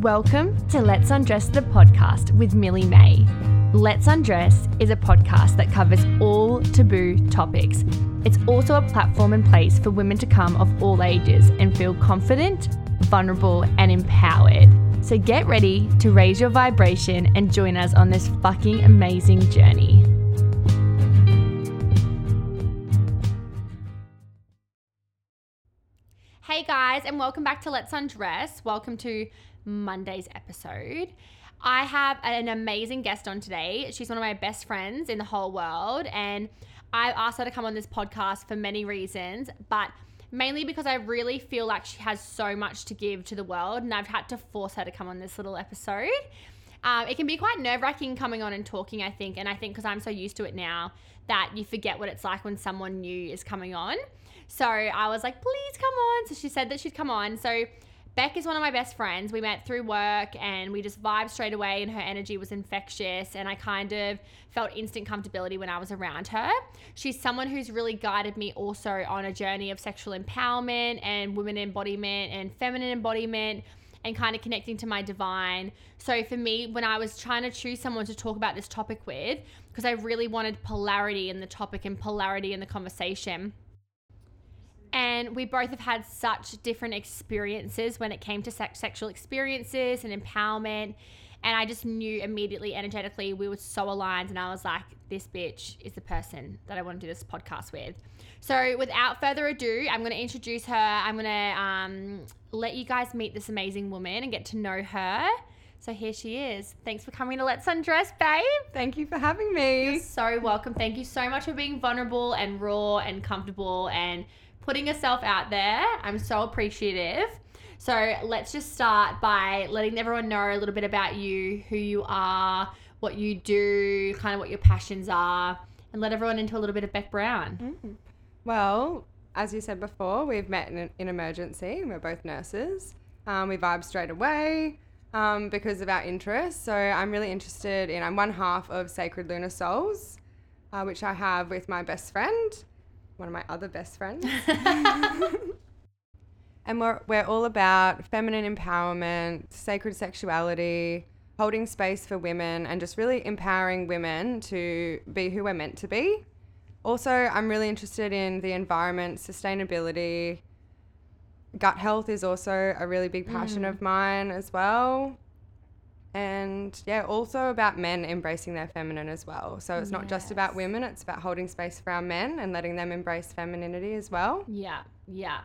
Welcome to Let's Undress the podcast with Millie May. Let's Undress is a podcast that covers all taboo topics. It's also a platform and place for women to come of all ages and feel confident, vulnerable, and empowered. So get ready to raise your vibration and join us on this fucking amazing journey. Hey guys, and welcome back to Let's Undress. Welcome to Monday's episode. I have an amazing guest on today. She's one of my best friends in the whole world, and I've asked her to come on this podcast for many reasons, but mainly because I really feel like she has so much to give to the world, and I've had to force her to come on this little episode. Um, it can be quite nerve wracking coming on and talking, I think, and I think because I'm so used to it now that you forget what it's like when someone new is coming on. So I was like, please come on. So she said that she'd come on. So Beck is one of my best friends. We met through work and we just vibed straight away, and her energy was infectious. And I kind of felt instant comfortability when I was around her. She's someone who's really guided me also on a journey of sexual empowerment and women embodiment and feminine embodiment and kind of connecting to my divine. So for me, when I was trying to choose someone to talk about this topic with, because I really wanted polarity in the topic and polarity in the conversation and we both have had such different experiences when it came to sex, sexual experiences and empowerment. And I just knew immediately, energetically, we were so aligned. And I was like, this bitch is the person that I want to do this podcast with. So, without further ado, I'm going to introduce her. I'm going to um, let you guys meet this amazing woman and get to know her. So, here she is. Thanks for coming to Let's Undress, babe. Thank you for having me. You're so welcome. Thank you so much for being vulnerable and raw and comfortable and putting yourself out there. I'm so appreciative. So let's just start by letting everyone know a little bit about you, who you are, what you do, kind of what your passions are, and let everyone into a little bit of Beck Brown. Mm. Well, as you said before, we've met in an in emergency. We're both nurses. Um, we vibe straight away um, because of our interests. So I'm really interested in. I'm one half of Sacred Lunar Souls, uh, which I have with my best friend one of my other best friends. and we're, we're all about feminine empowerment, sacred sexuality, holding space for women, and just really empowering women to be who we're meant to be. Also, I'm really interested in the environment, sustainability. Gut health is also a really big passion mm. of mine as well and yeah, also about men embracing their feminine as well. So it's not yes. just about women, it's about holding space for our men and letting them embrace femininity as well. Yeah, yeah.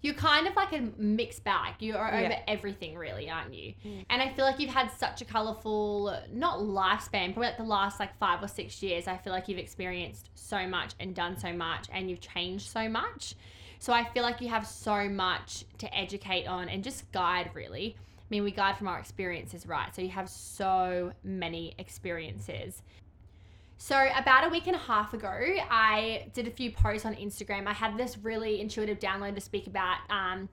You're kind of like a mixed bag. You are over yeah. everything, really, aren't you? Mm. And I feel like you've had such a colorful, not lifespan, probably like the last like five or six years. I feel like you've experienced so much and done so much and you've changed so much. So I feel like you have so much to educate on and just guide, really. I mean, we guide from our experiences, right? So you have so many experiences. So, about a week and a half ago, I did a few posts on Instagram. I had this really intuitive download to speak about um,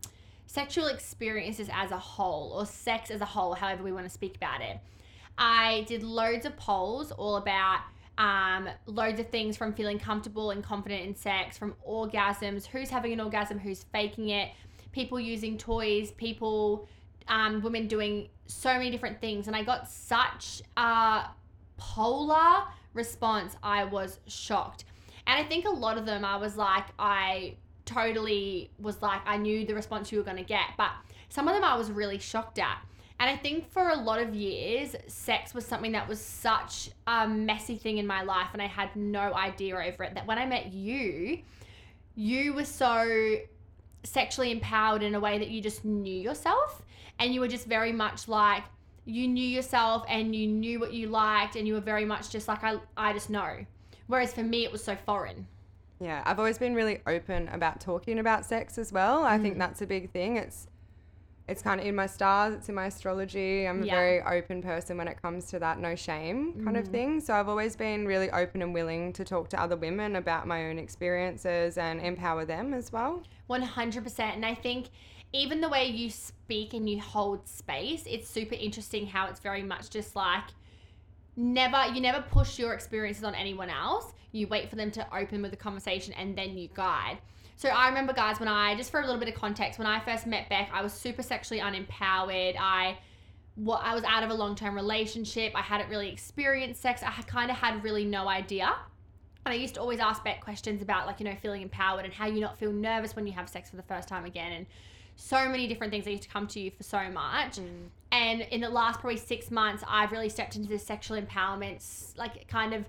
sexual experiences as a whole, or sex as a whole, however we want to speak about it. I did loads of polls all about um, loads of things from feeling comfortable and confident in sex, from orgasms, who's having an orgasm, who's faking it, people using toys, people um, women doing so many different things, and I got such a polar response. I was shocked, and I think a lot of them, I was like, I totally was like, I knew the response you were going to get, but some of them I was really shocked at. And I think for a lot of years, sex was something that was such a messy thing in my life, and I had no idea over it. That when I met you, you were so sexually empowered in a way that you just knew yourself and you were just very much like you knew yourself and you knew what you liked and you were very much just like I I just know. Whereas for me it was so foreign. Yeah, I've always been really open about talking about sex as well. I think mm. that's a big thing. It's it's kind of in my stars, it's in my astrology. I'm a very open person when it comes to that no shame kind mm. of thing. So I've always been really open and willing to talk to other women about my own experiences and empower them as well. 100%. And I think even the way you speak and you hold space, it's super interesting how it's very much just like never you never push your experiences on anyone else. You wait for them to open with a conversation and then you guide. So I remember guys when I just for a little bit of context, when I first met Beck, I was super sexually unempowered. I what I was out of a long term relationship. I hadn't really experienced sex. I kind of had really no idea. And I used to always ask Beck questions about like, you know, feeling empowered and how you not feel nervous when you have sex for the first time again and so many different things that used to come to you for so much. Mm. And in the last probably six months, I've really stepped into this sexual empowerment, like kind of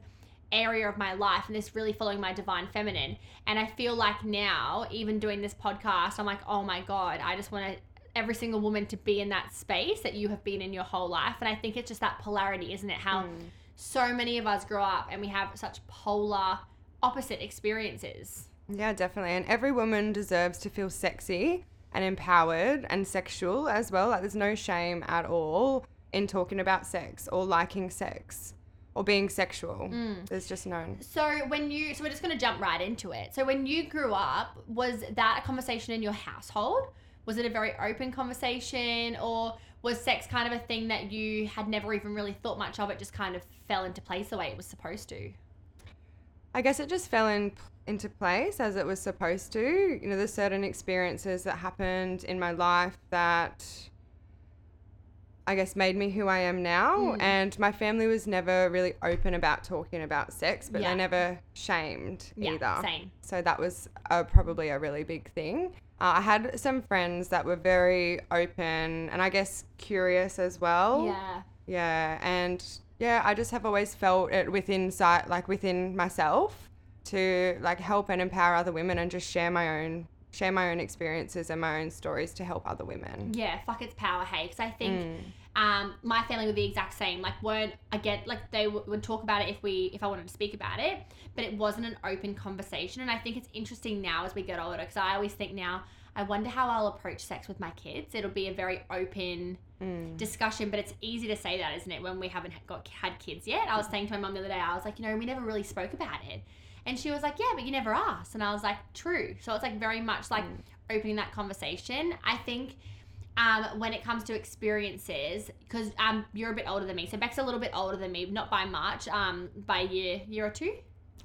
area of my life and this really following my divine feminine. And I feel like now, even doing this podcast, I'm like, oh my God, I just want to every single woman to be in that space that you have been in your whole life. And I think it's just that polarity, isn't it? How Mm. so many of us grow up and we have such polar opposite experiences. Yeah, definitely. And every woman deserves to feel sexy and empowered and sexual as well. Like, there's no shame at all in talking about sex or liking sex or being sexual. Mm. There's just known. So when you so we're just gonna jump right into it. So when you grew up, was that a conversation in your household? Was it a very open conversation or was sex kind of a thing that you had never even really thought much of? It just kind of fell into place the way it was supposed to. I guess it just fell in into place as it was supposed to. You know, there's certain experiences that happened in my life that I guess made me who I am now. Mm. And my family was never really open about talking about sex, but Yeah. they never shamed Yeah, either. same. So that was uh, probably a really big thing. Uh, I had some friends that were very open and I guess curious as well. Yeah. Yeah, and yeah, I just have always felt it within sight, like within myself, to like help and empower other women and just share my own share my own experiences and my own stories to help other women. Yeah, fuck it's power, hey. Because I think Mm. um, my family would be the exact same. Like, weren't I get like they w- would talk about it if we if I wanted to speak about it, but it wasn't an open conversation. And I think it's interesting now as we get older because I always think now. I wonder how I'll approach sex with my kids. It'll be a very open Mm. discussion, but it's easy to say that, isn't it? When we haven't got had kids yet. I was saying to my mum the other day, I was like, you know, we never really spoke about it, and she was like, yeah, but you never asked, and I was like, true. So it's like very much like opening that conversation. I think um, when it comes to experiences, because um, you're a bit older than me, so Beck's a little bit older than me, not by much, um, by a year, year or two.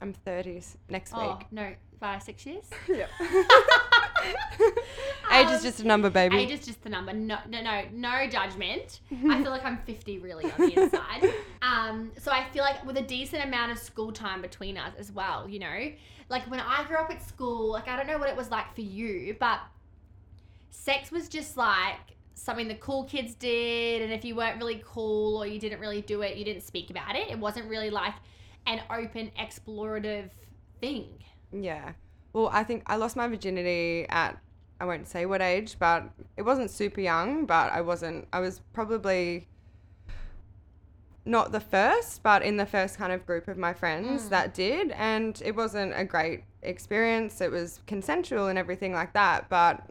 I'm 30s next Oh week. no, by six years. Yeah. Age is Um, just a number, baby. Age is just the number. No, no, no, no judgment. I feel like I'm 50 really on the inside. Um, so I feel like with a decent amount of school time between us as well, you know, like when I grew up at school, like I don't know what it was like for you, but sex was just like something the cool kids did, and if you weren't really cool or you didn't really do it, you didn't speak about it. It wasn't really like an open explorative thing. Yeah. Well, I think I lost my virginity at I won't say what age, but it wasn't super young, but I wasn't I was probably not the first, but in the first kind of group of my friends Mm. that did and it wasn't a great experience. It was consensual and everything like that, but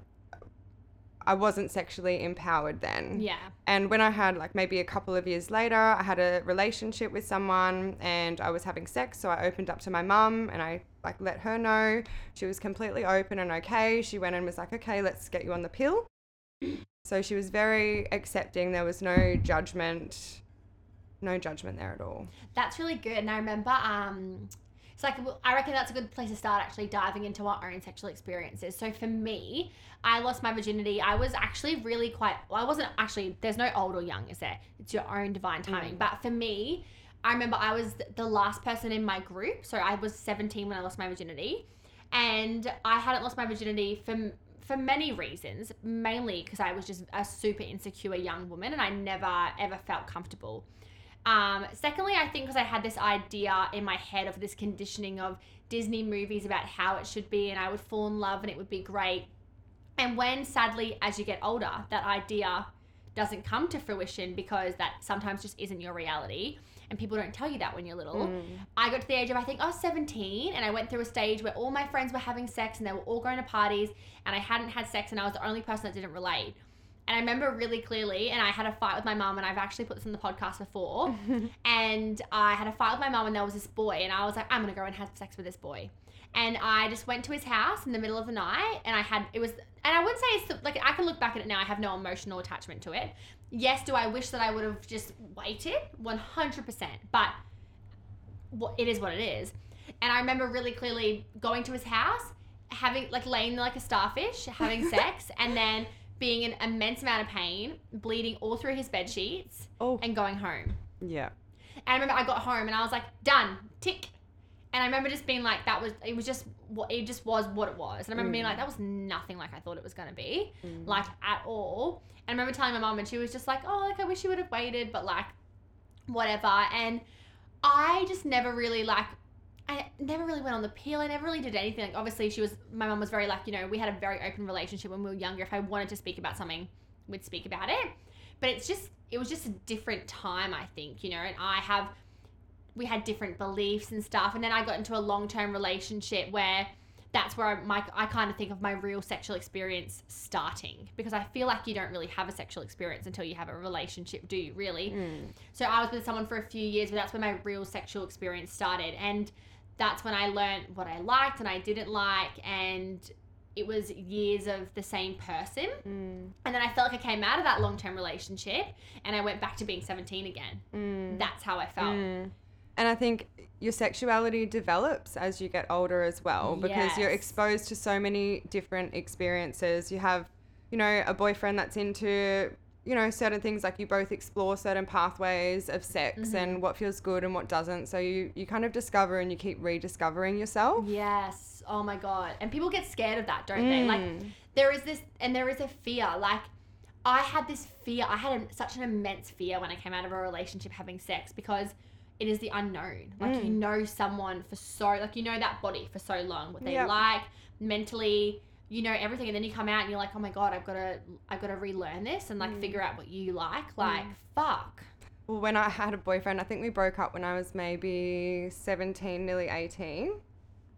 I wasn't sexually empowered then. Yeah. And when I had like maybe a couple of years later, I had a relationship with someone and I was having sex. So I opened up to my mum and I like let her know. She was completely open and okay. She went and was like, okay, let's get you on the pill. So she was very accepting. There was no judgment, no judgment there at all. That's really good. And I remember, um, like I reckon that's a good place to start actually diving into our own sexual experiences. So for me, I lost my virginity. I was actually really quite. Well, I wasn't actually. There's no old or young, is there? It's your own divine timing. Mm. But for me, I remember I was the last person in my group. So I was 17 when I lost my virginity, and I hadn't lost my virginity for for many reasons. Mainly because I was just a super insecure young woman, and I never ever felt comfortable. Um, secondly, I think because I had this idea in my head of this conditioning of Disney movies about how it should be, and I would fall in love and it would be great. And when sadly, as you get older, that idea doesn't come to fruition because that sometimes just isn't your reality, and people don't tell you that when you're little. Mm. I got to the age of I think I was 17 and I went through a stage where all my friends were having sex and they were all going to parties and I hadn't had sex and I was the only person that didn't relate. And I remember really clearly, and I had a fight with my mum, and I've actually put this in the podcast before. and I had a fight with my mum, and there was this boy, and I was like, I'm gonna go and have sex with this boy. And I just went to his house in the middle of the night, and I had it was, and I wouldn't say it's like I can look back at it now. I have no emotional attachment to it. Yes, do I wish that I would have just waited? 100%. But what it is what it is. And I remember really clearly going to his house, having like laying like a starfish, having sex, and then being in immense amount of pain, bleeding all through his bed sheets, Oh. and going home. Yeah. And I remember I got home and I was like, done, tick. And I remember just being like, that was, it was just, what it just was what it was. And I remember being Mm. like, that was nothing like I thought it was going to be, Mm. like at all. And I remember telling my mom and she was just like, oh, like I wish you would have waited, but like, whatever. And I just never really like, I never really went on the pill. I never really did anything. Like, obviously, she was, my mom was very like, you know, we had a very open relationship when we were younger. If I wanted to speak about something, we'd speak about it. But it's just, it was just a different time, I think, you know, and I have, we had different beliefs and stuff. And then I got into a long term relationship where that's where I, my, I kind of think of my real sexual experience starting because I feel like you don't really have a sexual experience until you have a relationship, do you really? Mm. So I was with someone for a few years, but that's when my real sexual experience started. And that's when I learned what I liked and I didn't like. And it was years of the same person. Mm. And then I felt like I came out of that long term relationship and I went back to being 17 again. Mm. That's how I felt. Mm. And I think your sexuality develops as you get older as well because you're exposed to so many different experiences. You have, you know, a boyfriend that's into, you know, certain things like you both explore certain pathways of sex Mhm. and what feels good and what doesn't. So you, you kind of discover and you keep rediscovering yourself. Yes. Oh my God. And people get scared of that, don't they? Like, Mm. there is this, and there is a fear. Like, I had this fear. I had a, such an immense fear when I came out of a relationship having sex because it is the unknown. Like, you Mm. know someone for so, like, you know that body for so long, what they Yep. like, mentally, you know everything, and then you come out and you're like, oh my god, I've got to, I've got to relearn this and like Mm. figure out what you like. Like, fuck. Well, when I had a boyfriend, I think we broke up when I was maybe 17, nearly 18.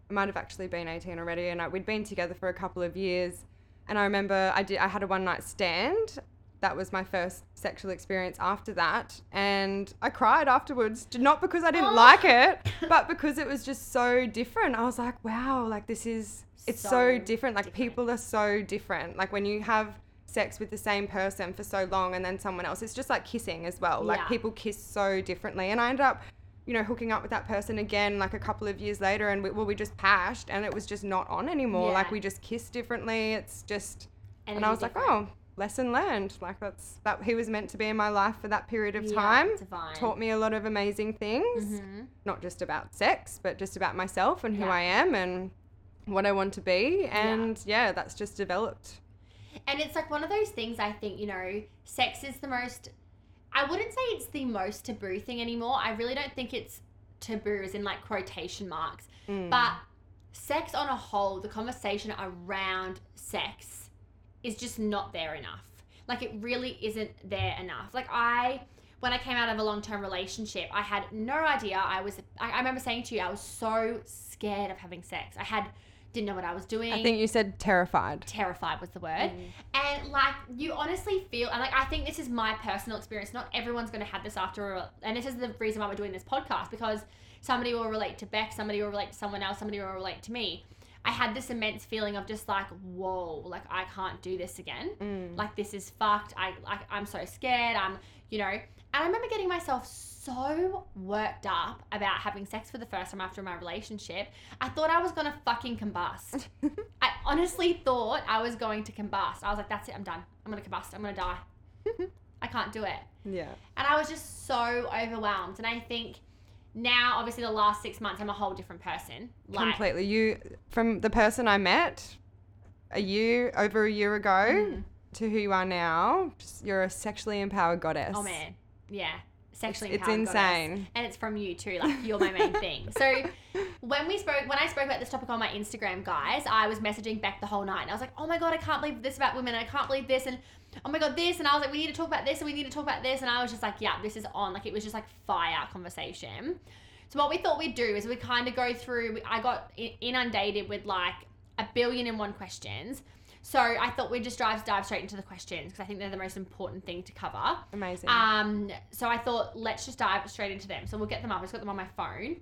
I might have actually been 18 already, and I, we'd been together for a couple of years. And I remember I did. I had a one night stand. That was my first sexual experience after that, and I cried afterwards. Not because I didn't Oh. like it, but because it was just so different. I was like, wow, like this is. It's so, So different. Like different. people are so different. Like when you have sex with the same person for so long and then someone else. It's just like kissing as well. Like Yeah. people kiss so differently. And I ended up, you know, hooking up with that person again like a couple of years later and we, well, we just pashed and it was just not on anymore. Like we just kiss differently. It's just, and, Energy I was like, oh, lesson learned. Like that's, that he was meant to be in my life for that period of Yeah, time. divine. Taught me a lot of amazing things, Mhm. not just about sex, but just about myself and who I am and what I want to be. And yeah, that's just developed. And it's like one of those things I think, you know, sex is the most I wouldn't say it's the most taboo thing anymore. I really don't think it's taboo as in like quotation marks. Mm. But sex on a whole, the conversation around sex is just not there enough. Like it really isn't there enough. Like I when I came out of a long term relationship, I had no idea. I was I, I remember saying to you, I was so scared of having sex. I had didn't know what I was doing I think you said terrified. terrified was the word. Mm. And like you honestly feel and like I think this is my personal experience. Not everyone's gonna have this after a, and this is the reason why we're doing this podcast because somebody will relate to Beck, somebody will relate to someone else, somebody will relate to me. I had this immense feeling of just like, whoa, like I can't do this again. Mm. Like this is fucked. I like I'm so scared. I'm you know I remember getting myself so worked up about having sex for the first time after my relationship. I thought I was gonna fucking combust. I honestly thought I was going to combust. I was like, that's it, I'm done. I'm gonna combust. I'm gonna die. I can't do it. yeah. And I was just so overwhelmed. And I think now, obviously, the last six months, I'm a whole different person. Like, Completely. You from the person I met a year over a year ago Mm. to who you are now, just, you're a sexually empowered goddess. oh man, yeah, sexually It's empowered goddess. insane. and it's from you too. Like you're my main thing. So when we spoke, when I spoke about this topic on my Instagram, guys, I was messaging back the whole night. And I was like, oh my god, I can't believe this about women. I can't believe this, and oh my god, this. And I was like, we need to talk about this, and we need to talk about this. And I was just like, yeah, this is on. Like it was just like fire conversation. So what we thought we'd do is we kind of go through. I got inundated with like a billion and one questions. So I thought we'd just dive dive straight into the questions because I think they're the most important thing to cover. Amazing. Um, so I thought let's just dive straight into them. So we'll get them up. I just got them on my phone.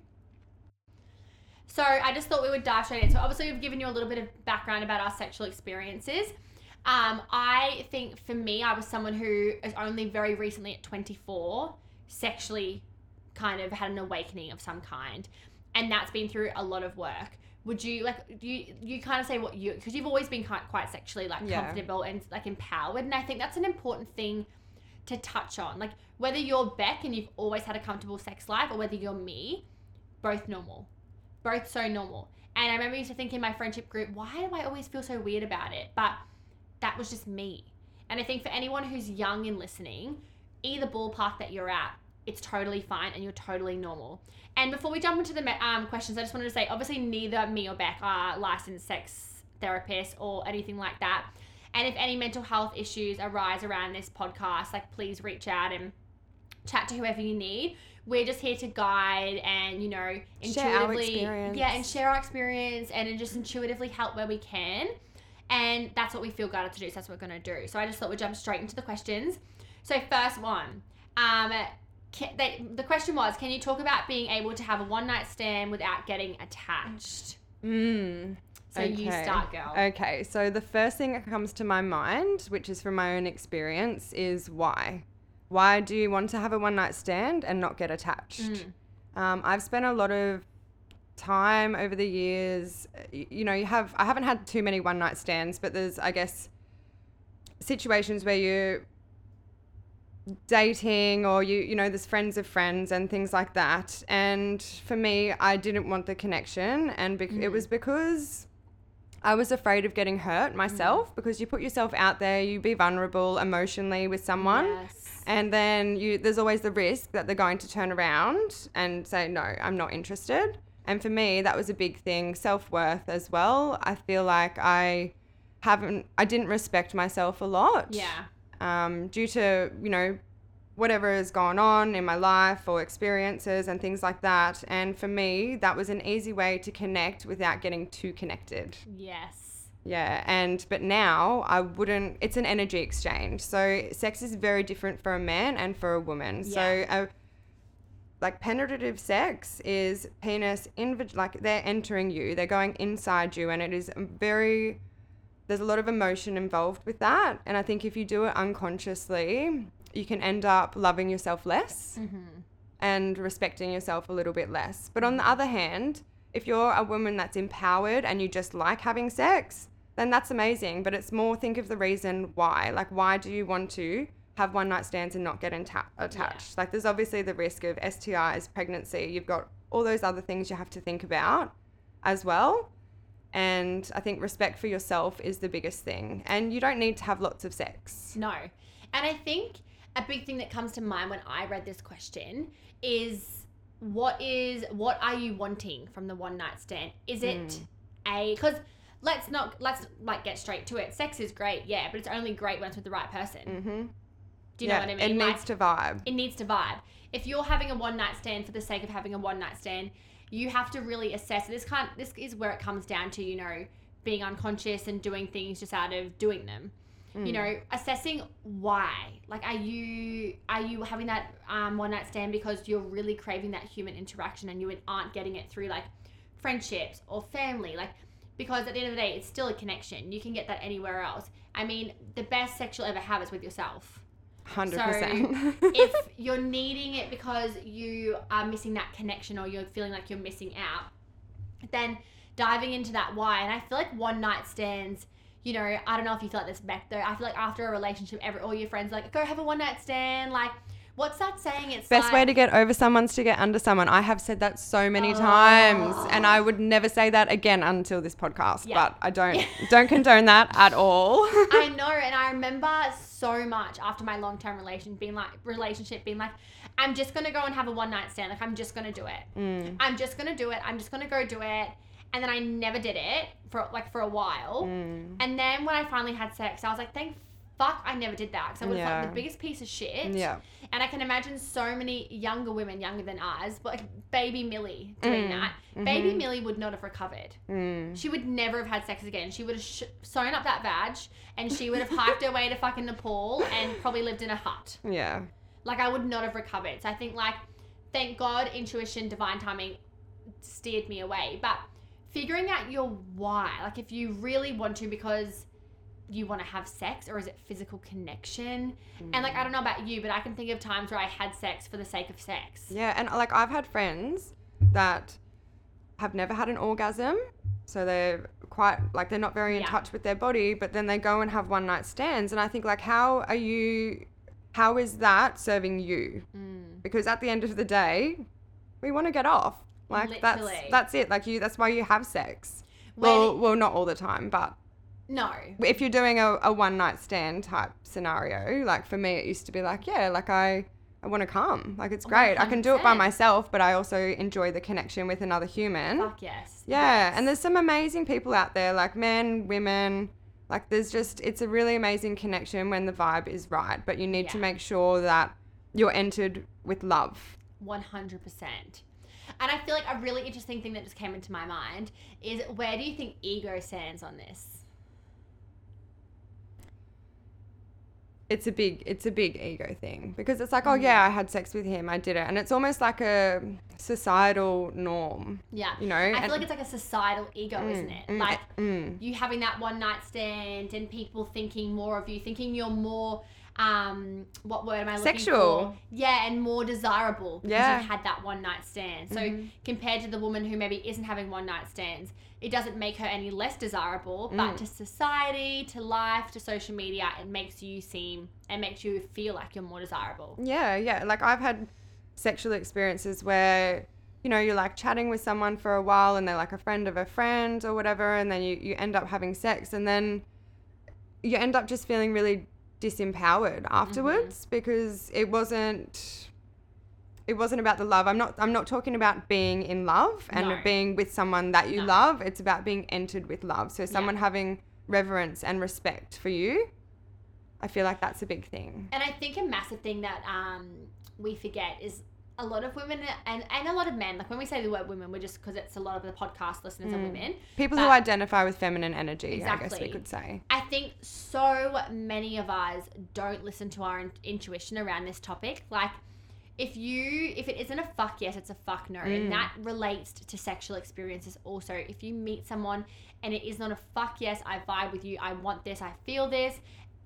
So I just thought we would dive straight into. So obviously, we've given you a little bit of background about our sexual experiences. Um, I think for me, I was someone who is only very recently at 24 sexually kind of had an awakening of some kind, and that's been through a lot of work. Would you like you you kind of say what you because you've always been quite, quite sexually like Yeah. comfortable and like empowered and i think that's an important thing to touch on. Like whether you're beck and you've always had a comfortable sex life or whether you're me both normal. Both so normal. And i remember used to think in my friendship group why do i always feel so weird about it? But that was just me. And i think for anyone who's young and listening either ballpark that you're at it's totally fine and you're totally normal and before we jump into the um, questions, I just wanted to say obviously, neither me or Beck are licensed sex therapists or anything like that. And if any mental health issues arise around this podcast, like please reach out and chat to whoever you need. We're just here to guide and, you know, Share our intuitively. Yeah, and share our experience and just intuitively help where we can. And that's what we feel guided to do. So that's what we're going to do. So I just thought we'd jump straight into the questions. So, first one. Um, can, they, the question was, can you talk about being able to have a one night stand without getting attached? Mm. So you start, girl. Okay, so the first thing that comes to my mind, which is from my own experience, is why. Why do you want to have a one night stand and not get attached? Mm. Um, I've spent a lot of time over the years. You know, you have I haven't had too many one night stands, but there's I guess situations where you're dating or you you know there's friends of friends and things like that. And for me I didn't want the connection and bec- it was mm. because I was afraid of getting hurt myself mm. because you put yourself out there you be vulnerable emotionally with someone Yes. and then you there's always the risk that they're going to turn around and say no i'm not interested. And for me that was a big thing self-worth as well. I feel like i haven't i didn't respect myself a lot. Yeah. Um, due to you know whatever has gone on in my life or experiences and things like that and for me that was an easy way to connect without getting too connected Yes. yeah, and but now I wouldn't. It's an energy exchange, so sex is very different for a man and for a woman. So, Yeah. uh, like penetrative sex is penis in like they're entering you, they're going inside you, and it is very. There's a lot of emotion involved with that, and I think if you do it unconsciously, you can end up loving yourself less mm-hmm. and respecting yourself a little bit less. But on the other hand, if you're a woman that's empowered and you just like having sex, then that's amazing. But it's more think of the reason why. Like, why do you want to have one night stands and not get enta- attached? Like, there's obviously the risk of STIs, pregnancy. You've got all those other things you have to think about as well. And I think respect for yourself is the biggest thing. And you don't need to have lots of sex. No. And I think a big thing that comes to mind when I read this question is what is what are you wanting from the one night stand? Is it a cuz let's not let's like get straight to it. Sex is great, yeah, but it's only great when it's with the right person. Mm-hmm. Do you know what I mean? It Like, needs to vibe. it needs to vibe. If you're having a one night stand for the sake of having a one night stand, you have to really assess. This kind this is where it comes down to you know being unconscious and doing things just out of doing them. You know, assessing why. Like, are you are you having that um, one night stand because you're really craving that human interaction and you aren't getting it through like friendships or family? Like, because at the end of the day, it's still a connection. You can get that anywhere else. I mean, the best sex you'll ever have is with yourself Hundred So, percent. if you're needing it because you are missing that connection or you're feeling like you're missing out, then diving into that why. And I feel like one night stands, you know, I don't know if you feel like this Beck though. I feel like after a relationship, every all your friends are like go have a one night stand. Like, what's that saying? It's Best like, way to get over someone's to get under someone. I have said that so many times, and I would never say that again until this podcast. Yeah. But I don't don't condone that at all. I know, and I remember so much after my long term relation being like relationship being like, I'm just gonna go and have a one night stand. Like I'm just gonna do it. Mm. I'm just gonna do it. I'm just gonna go do it. And then I never did it for like for a while. Mm. And then when I finally had sex, I was like, thank fuck I never did that because I was Yeah. like the biggest piece of shit. Yeah. And I can imagine so many younger women, younger than us, but like baby Millie doing Mm. that. Mhm. Baby Millie would not have recovered. Mm. She would never have had sex again. She would have sh- sewn up that vag and she would have hiked her way to fucking Nepal and probably lived in a hut. Yeah. Like I would not have recovered. So I think like, thank God, intuition, divine timing steered me away. But figuring out your why, like if you really want to because you want to have sex or is it physical connection? And like I don't know about you, but I can think of times where I had sex for the sake of sex. Yeah, and like I've had friends that have never had an orgasm So they're quite like they're not very in Yeah. touch with their body, but then they go and have one night stands. And I think like how are you how is that serving you? Mm. Because at the end of the day, we want to get off. Like that's that's it. Like you that's why you have sex. When- well, well not all the time, but No. if you're doing a, a one night stand type scenario, like for me, it used to be like, yeah, like I, I want to come. Like it's great. I can do it by myself, but I also enjoy the connection with another human. Fuck yes. Yeah. Yes. And there's some amazing people out there, like men, women. Like there's just, it's a really amazing connection when the vibe is right, but you need to make sure that you're entered with love. 100%. And I feel like a really interesting thing that just came into my mind is where do you think ego stands on this? It's a big it's a big ego thing because it's like oh Mm. yeah i had sex with him i did it and it's almost like a societal norm Yeah. you know I and- feel like it's like a societal ego, isn't it? Mm, Like mm. you having that one night stand and people thinking more of you, thinking you're more um what word am I looking Sexual. for? Yeah, and more desirable because Yeah. you've had that one night stand. So Mhm. compared to the woman who maybe isn't having one night stands, it doesn't make her any less desirable, but Mm. to society, to life, to social media, it makes you seem and makes you feel like you're more desirable. yeah yeah like i've had sexual experiences where you know you're like chatting with someone for a while and they're like a friend of a friend or whatever and then you, you end up having sex and then you end up just feeling really disempowered afterwards because it wasn't it wasn't about the love. I'm not I'm not talking about being in love and No. being with someone that you No. love. It's about being entered with love. So someone having reverence and respect for you. I feel like that's a big thing. And I think a massive thing that um, we forget is a lot of women and, and a lot of men, like when we say the word women, we're just because it's a lot of the podcast listeners are Mm. women. People But- who identify with feminine energy, exactly. I guess we could say. I think so many of us don't listen to our in- intuition around this topic. Like, if you, if it isn't a fuck yes, it's a fuck no. Mm. And that relates to sexual experiences also. If you meet someone and it is not a fuck yes, I vibe with you, I want this, I feel this,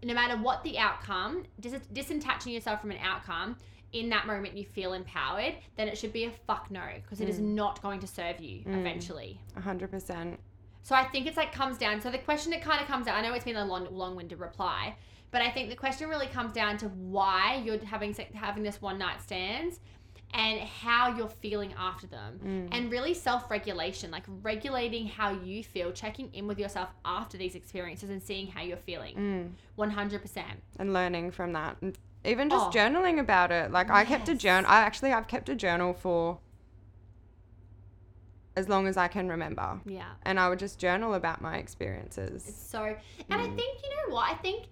no matter what the outcome, dis- disattaching yourself from an outcome, in that moment you feel empowered, then it should be a fuck no because it is not going to serve you Mm. eventually. Hundred percent. So I think it's like comes down. So the question that kind of comes out, I know it's been a long, long-winded reply, but I think the question really comes down to why you're having having this one night stands, and how you're feeling after them, Mm. and really self-regulation, like regulating how you feel, checking in with yourself after these experiences, and seeing how you're feeling. Mm. One hundred percent. And learning from that. And even just Oh. journaling about it. Like I kept a journal I actually I've kept a journal for as long as I can remember. Yeah. And I would just journal about my experiences. It's so, and I think you know what I think. Mm.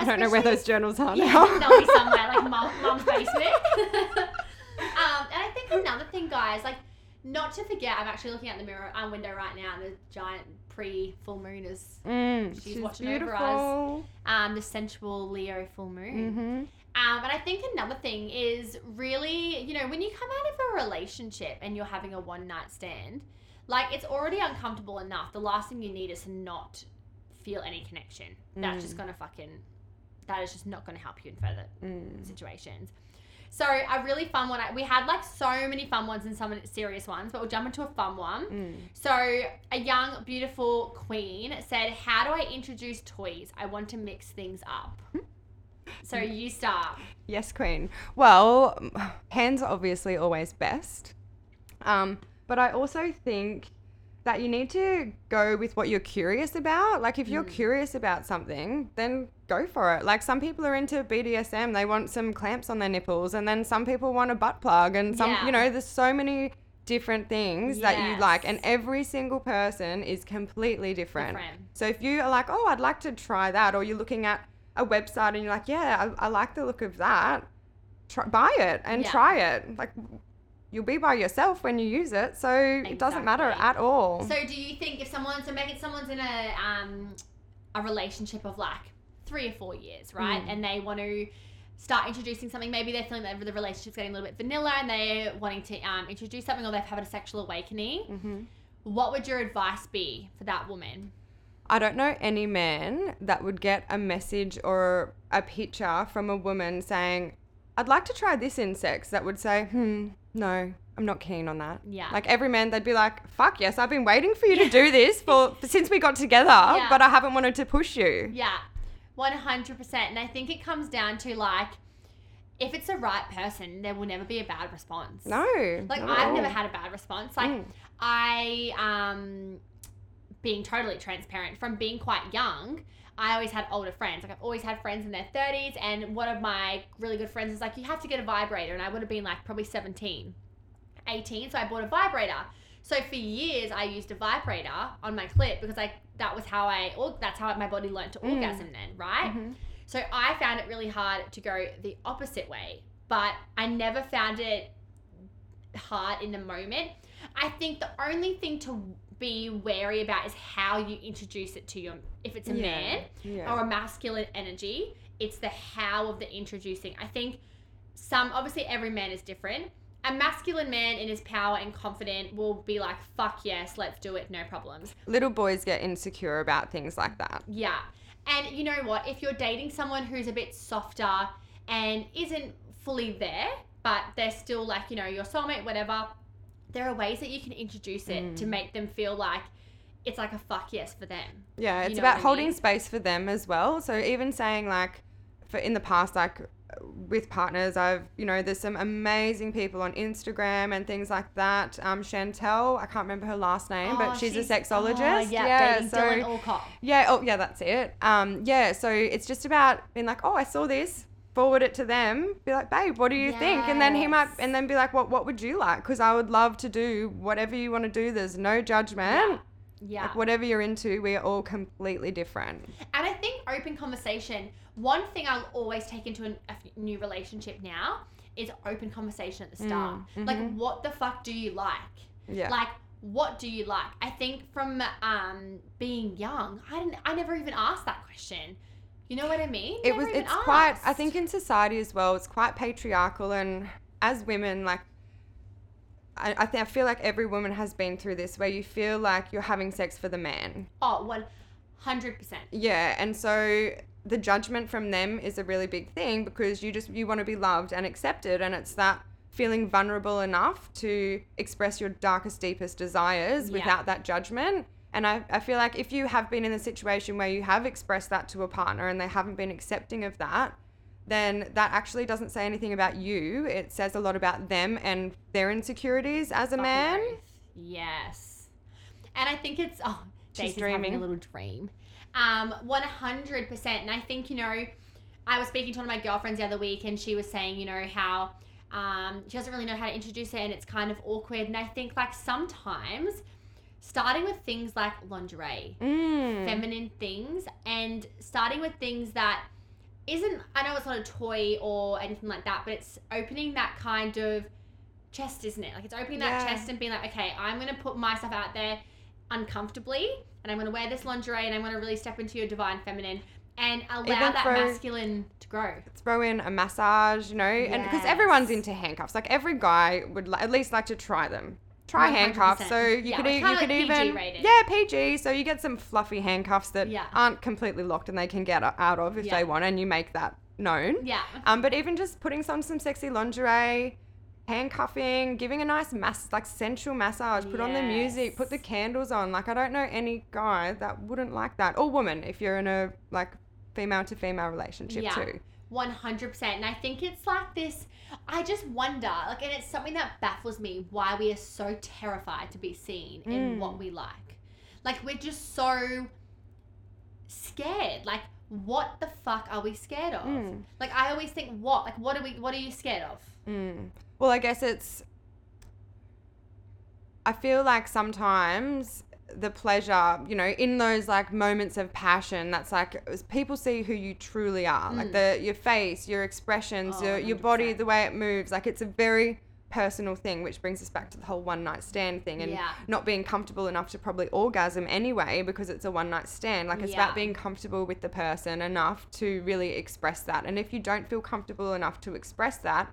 I don't know where those journals are Yeah, now. they'll be somewhere like mum, mum's basement. um, and I think another thing, guys, like not to forget, I'm actually looking out the mirror um, window right now, and the giant pre full moon is Mm, She's she's, watching over us. beautiful. um, the sensual Leo full moon. Mm-hmm. Um, and I think another thing is really, you know, when you come out of a relationship and you're having a one night stand, like it's already uncomfortable enough. The last thing you need is to not feel any connection. That's Mm. just gonna fucking, that is just not gonna help you in further Mm. situations. So a really fun one. We had like so many fun ones and some serious ones, but we'll jump into a fun one. Mm. So a young, beautiful queen said, "How do I introduce toys? I want to mix things up." So you start. Yes, Queen. Well, hands are obviously always best. Um, but I also think that you need to go with what you're curious about. Like, if you're Mm. curious about something, then go for it. Like, some people are into BDSM, they want some clamps on their nipples, and then some people want a butt plug, and some, Yeah. you know, there's so many different things that you like, and every single person is completely different. Different. So if you are like, oh, I'd like to try that, or you're looking at a website and you're like, yeah, I, I like the look of that, try, buy it and Yeah. try it. Like, you'll be by yourself when you use it, so it doesn't matter at all. So do you think if someone, so make it someone's in a um a relationship of like three or four years, right, Mm. and they want to start introducing something. Maybe they're feeling that the relationship's getting a little bit vanilla, and they're wanting to um, introduce something, or they've had a sexual awakening. hmm What would your advice be for that woman? I don't know any man that would get a message or a picture from a woman saying, I'd like to try this in sex, that would say, hmm, no, I'm not keen on that. Yeah. Like every man, they'd be like, "Fuck yes, I've been waiting for you to do this for since we got together, but I haven't wanted to push you." Yeah, one hundred percent. And I think it comes down to like, if it's the right person, there will never be a bad response. No. Like I've all. never had a bad response. Like Mm. I um being totally transparent from being quite young, I always had older friends. Like I've always had friends in their 30s and one of my really good friends is like you have to get a vibrator and I would have been like probably 17, 18, so I bought a vibrator. So for years I used a vibrator on my clit because like that was how I or that's how my body learned to Mm. orgasm then, right? Mhm. So I found it really hard to go the opposite way, but I never found it hard in the moment. I think the only thing to be wary about is how you introduce it to your if it's a Yeah. man Yeah. or a masculine energy, it's the how of the introducing. I think some obviously every man is different. A masculine man in his power and confident will be like, fuck yes, let's do it, no problems. Little boys get insecure about things like that. Yeah. And you know what? If you're dating someone who's a bit softer and isn't fully there, but they're still like, you know, your soulmate, whatever, there are ways that you can introduce it to make them feel like it's like a fuck yes for them. Yeah, You it's know about holding mean? space for them as well. So even saying like, for in the past, like with partners, I've you know there's some amazing people on Instagram and things like that. Um, Chantelle, I can't remember her last name, Oh, but she's, a sexologist. Oh, yeah, dating so Dylan Alcott. yeah, oh yeah, that's it. Um, yeah, so it's just about being like, oh, I saw this. Forward it to them. Be like, babe, what do you think? And then he might, and then be like, what What would you like? Because I would love to do whatever you want to do. There's no judgment. Yeah. Like whatever you're into, we are all completely different. And I think open conversation, one thing I'll always take into a new relationship now is open conversation at the start. Mm, Like, what the fuck do you like? Yeah. Like, what do you like? I think from um, being young, I didn't. I never even asked that question. You know what I mean? it Never was it's quite i think in society as well it's quite patriarchal and as women like I, I, think, I feel like every woman has been through this where you feel like you're having sex for the man Oh, Oh, one hundred percent. yeah and so the judgment from them is a really big thing because you just you want to be loved and accepted and it's that feeling vulnerable enough to express your darkest deepest desires Yeah. without that judgment and I, I feel like if you have been in a situation where you have expressed that to a partner and they haven't been accepting of that then that actually doesn't say anything about you it says a lot about them and their insecurities as a Fucking man. Yes. And I think it's oh, She's Daisy's having a little dream. Um, one hundred percent. And I think you know, I was speaking to one of my girlfriends the other week, and she was saying, you know, how um, she doesn't really know how to introduce it, and it's kind of awkward. And I think like sometimes starting with things like lingerie, mm. feminine things, and starting with things that isn't I know it's not a toy or anything like that, but it's opening that kind of chest, isn't it? Like it's opening that Yeah. chest and being like, okay, I'm gonna put myself out there uncomfortably and I'm gonna wear this lingerie and I'm gonna really step into your divine feminine and allow Even that for- masculine to grow. throw in a massage, you know, and because everyone's into handcuffs. Like every guy would at least like to try them. Try handcuffs. 100%. So you Yeah, could e- you could like PG even rated. yeah PG. So you get some fluffy handcuffs that Yeah. aren't completely locked and they can get out of if Yeah. they want, and you make that known. Yeah. Um, but even just putting on some sexy lingerie, handcuffing, giving a nice mass like sensual massage, put on the music, put the candles on. Like I don't know any guy that wouldn't like that, or woman if you're in a like female to female relationship Yeah. too. One hundred percent, and I think it's like this. I just wonder, like, and it's something that baffles me why we are so terrified to be seen in Mm. what we like. Like, we're just so scared. Like, what the fuck are we scared of? Mm. Like, I always think, what? Like, what are we? What are you scared of? Mm. Well, I guess it's. I feel like sometimes the pleasure, you know, in those like moments of passion, that's like people see who you truly are, like Mm. the your face, your expressions, Oh, your your body, the way it moves. Like it's a very personal thing, which brings us back to the whole one night stand thing and Yeah. not being comfortable enough to probably orgasm anyway because it's a one night stand. Like it's Yeah. about being comfortable with the person enough to really express that. And if you don't feel comfortable enough to express that,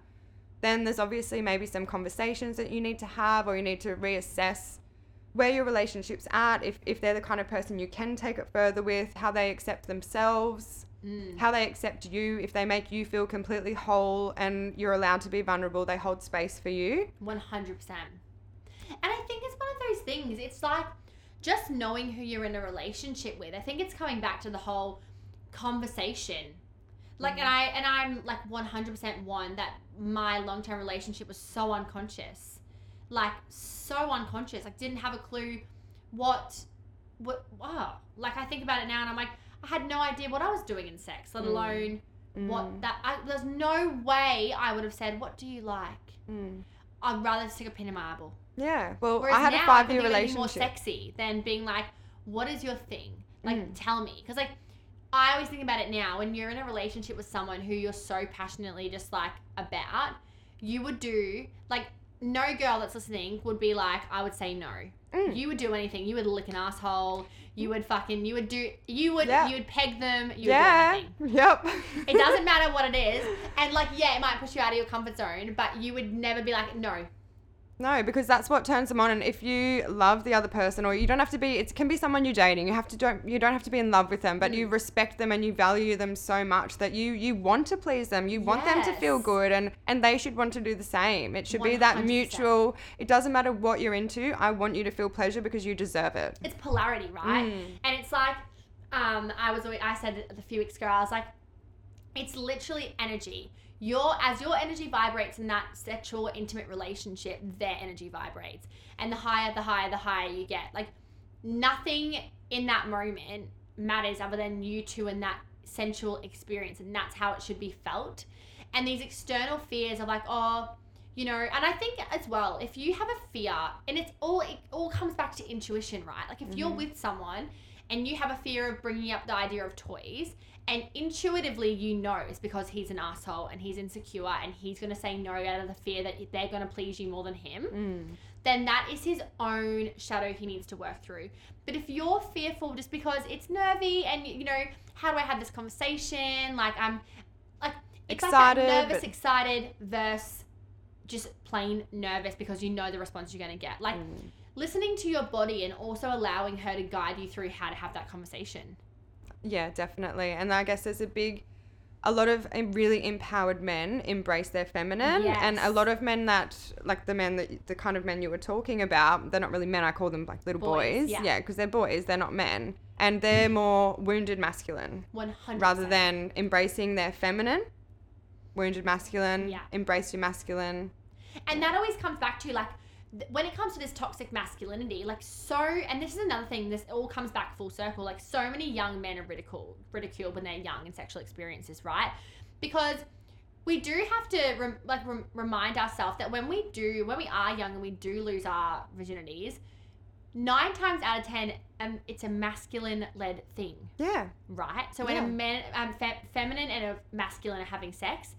then there's obviously maybe some conversations that you need to have or you need to reassess where your relationship's at if, if they're the kind of person you can take it further with how they accept themselves Mm. how they accept you, if they make you feel completely whole and you're allowed to be vulnerable, they hold space for you. 100%. And I think it's one of those things. It's like just knowing who you're in a relationship with. I think it's coming back to the whole conversation. Like and I and I'm like 100% one that my long-term relationship was so unconscious. Like so unconscious. Like didn't have a clue what what wow. Like I think about it now and I'm like I had no idea what I was doing in sex, let Mm. alone Mm. what that I, there's no way I would have said what do you like? Mm. I'd rather stick a pin in my eyeball. Yeah. Well, Whereas I had now a five I year it'd more sexy than being like, "What is your thing? Like, Mm. tell me." Because like, I always think about it now. When you're in a relationship with someone who you're so passionately just like about, you would do like no girl that's listening would be like, I would say no. Mm. You would do anything. You would lick an asshole. You would fucking. You would do. You would. Yeah. You would peg them. You would do yeah. anything. Yep. It doesn't matter what it is. And like, yeah, it might push you out of your comfort zone, but you would never be like, no, No, because that's what turns them on. And if you love the other person, or you don't have to be, it can be someone you're dating. You have to don't you don't have to be in love with them, but you Mm. respect them and you value them so much that you you want to please them. You want them to feel good, and and they should want to do the same. It should be that mutual. It doesn't matter what you're into. I want you to feel pleasure because you deserve it. it's polarity, right? Mm. And it's like, um, I was always, I said a few weeks ago, I was like, it's literally energy. Your as your energy vibrates in that sexual intimate relationship, their energy vibrates, and the higher, the higher, the higher you get. Like nothing in that moment matters other than you two and that sensual experience, and that's how it should be felt. And these external fears of like, oh, you know, and I think as well, if you have a fear, and it's all it all comes back to intuition, right? Like if you're Mhm. with someone and you have a fear of bringing up the idea of toys, and intuitively you know it's because he's an asshole and he's insecure and he's gonna say no out of the fear that they're gonna please you more than him, Mm. then that is his own shadow he needs to work through. But if you're fearful just because it's nervy and you know, how do I have this conversation? Like I'm like Excited, like nervous, but- excited versus just plain nervous because you know the response you're gonna get. Like Mm. listening to your body and also allowing her to guide you through how to have that conversation. Yeah, definitely. And I guess there's a big, a lot of really empowered men embrace their feminine, and a lot of men that, like the men that, the kind of men you were talking about, they're not really men. I call them like little Boys, boys. yeah. Yeah, because they're boys. They're not men, and they're more wounded masculine One hundred rather than embracing their feminine. Wounded masculine. Yeah. Embrace your masculine. And that always comes back to like when it comes to this toxic masculinity, like so, and this is another thing. This all comes back full circle. Like so many young men are ridiculed, ridiculed when they're young in sexual experiences, right? Because we do have to rem- like rem- remind ourselves that when we do, when we are young and we do lose our virginities, nine times out of ten, um, it's a masculine-led thing Yeah. right? So when Yeah. a man, um, fe- feminine and a masculine are having sex,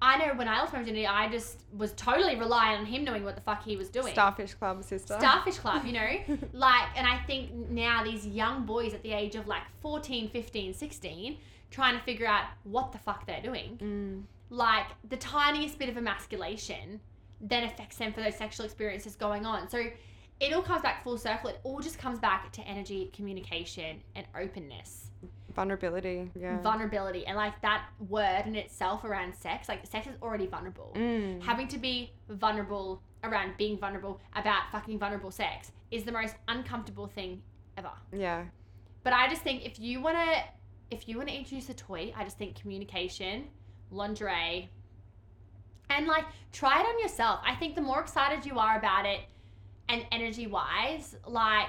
I know when I lost my virginity, I just was totally relying on him knowing what the fuck he was doing. Starfish Club sister. Starfish Club, you know? like, and I think now these young boys at the age of like 14, 15, 16, trying to figure out what the fuck they're doing, Mm. like the tiniest bit of emasculation then affects them for those sexual experiences going on. So it all comes back full circle. It all just comes back to energy, communication, and openness Vulnerability. Yeah. vulnerability and like that word in itself around sex like sex is already vulnerable Mm. having to be vulnerable around being vulnerable about fucking vulnerable sex is the most uncomfortable thing ever yeah. but i just think if you want to if you want to introduce a toy i just think communication lingerie and like try it on yourself i think the more excited you are about it and energy wise like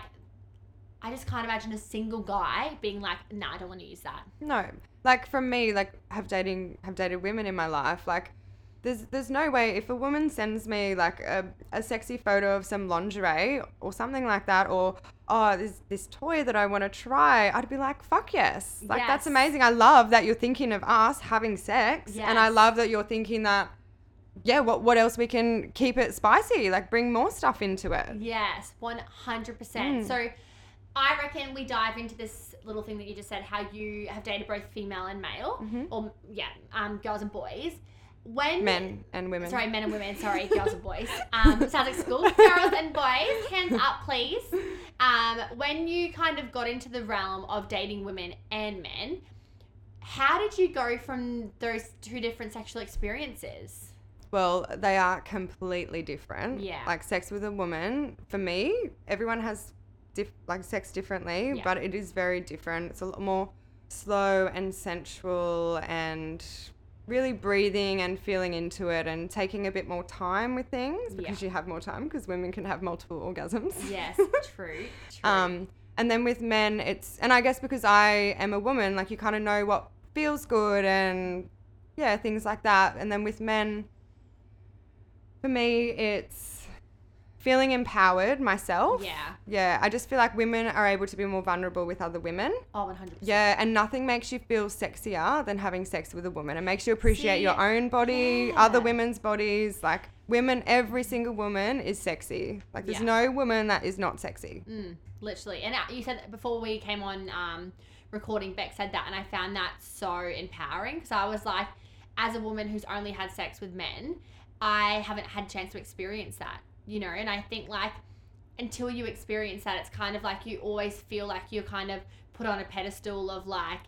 i just can't imagine a single guy being like nah i don't want to use that No, like from me, like have dating have dated women in my life. Like, there's there's no way if a woman sends me like a, a sexy photo of some lingerie or something like that, or oh there's this toy that I want to try, I'd be like fuck yes, like that's amazing. I love that you're thinking of us having sex, and I love that you're thinking that. Yeah, what what else we can keep it spicy? Like bring more stuff into it. Yes, one hundred Mm. percent. So, I reckon we dive into this little thing that you just said, how you have dated both female and male, Mhm. or yeah, um, girls and boys. When Men and women. sorry, men and women. Sorry, girls and boys. Um, sounds like school. Girls and boys, hands up, please. Um, when you kind of got into the realm of dating women and men, How did you go from those two different sexual experiences? Well, they are completely different. Yeah. Like sex with a woman, for me, everyone has diff- like sex differently, Yeah. but it is very different. It's a lot more slow and sensual and really breathing and feeling into it and taking a bit more time with things because you have more time because women can have multiple orgasms. Yes, true. True. Um, and then with men, it's, and I guess because I am a woman, like you kind of know what feels good and yeah, things like that. And then with men, for me, it's feeling empowered myself. yeah. Yeah, I just feel like women are able to be more vulnerable with other women. Oh, 100%. Yeah, and nothing makes you feel sexier than having sex with a woman. It makes you appreciate See, your own body, yeah. other women's bodies. Like women, every single woman is sexy. Like there's Yeah. no woman that is not sexy. Mm, literally. And uh, you said that before we came on um, recording, Beck said that, and I found that so empowering because I was like, as a woman who's only had sex with men, I haven't had a chance to experience that, you know. And I think like until you experience that, it's kind of like you always feel like you're kind of put on a pedestal of like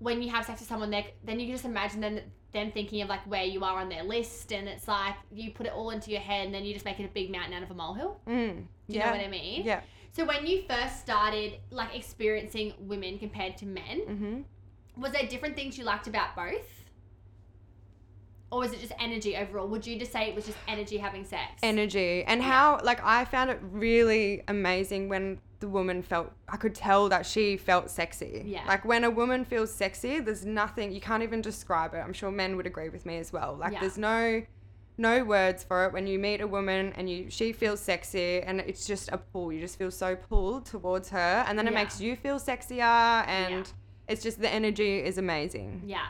when you have sex with someone, then you can just imagine them them thinking of like where you are on their list, and it's like you put it all into your head, and then you just make it a big mountain out of a molehill. Mm. Do you yeah. know what I mean? Yeah. So when you first started like experiencing women compared to men, Mm-hmm. was there different things you liked about both? Or was it just energy overall? Would you just say it was just energy having sex? Energy and Yeah. how like I found it really amazing when the woman felt I could tell that she felt sexy. Yeah. Like when a woman feels sexy, there's nothing you can't even describe it. I'm sure men would agree with me as well. Like Yeah. there's no no words for it when you meet a woman and you she feels sexy and it's just a pull. You just feel so pulled towards her and then it Yeah. makes you feel sexier and it's just the energy is amazing. yeah.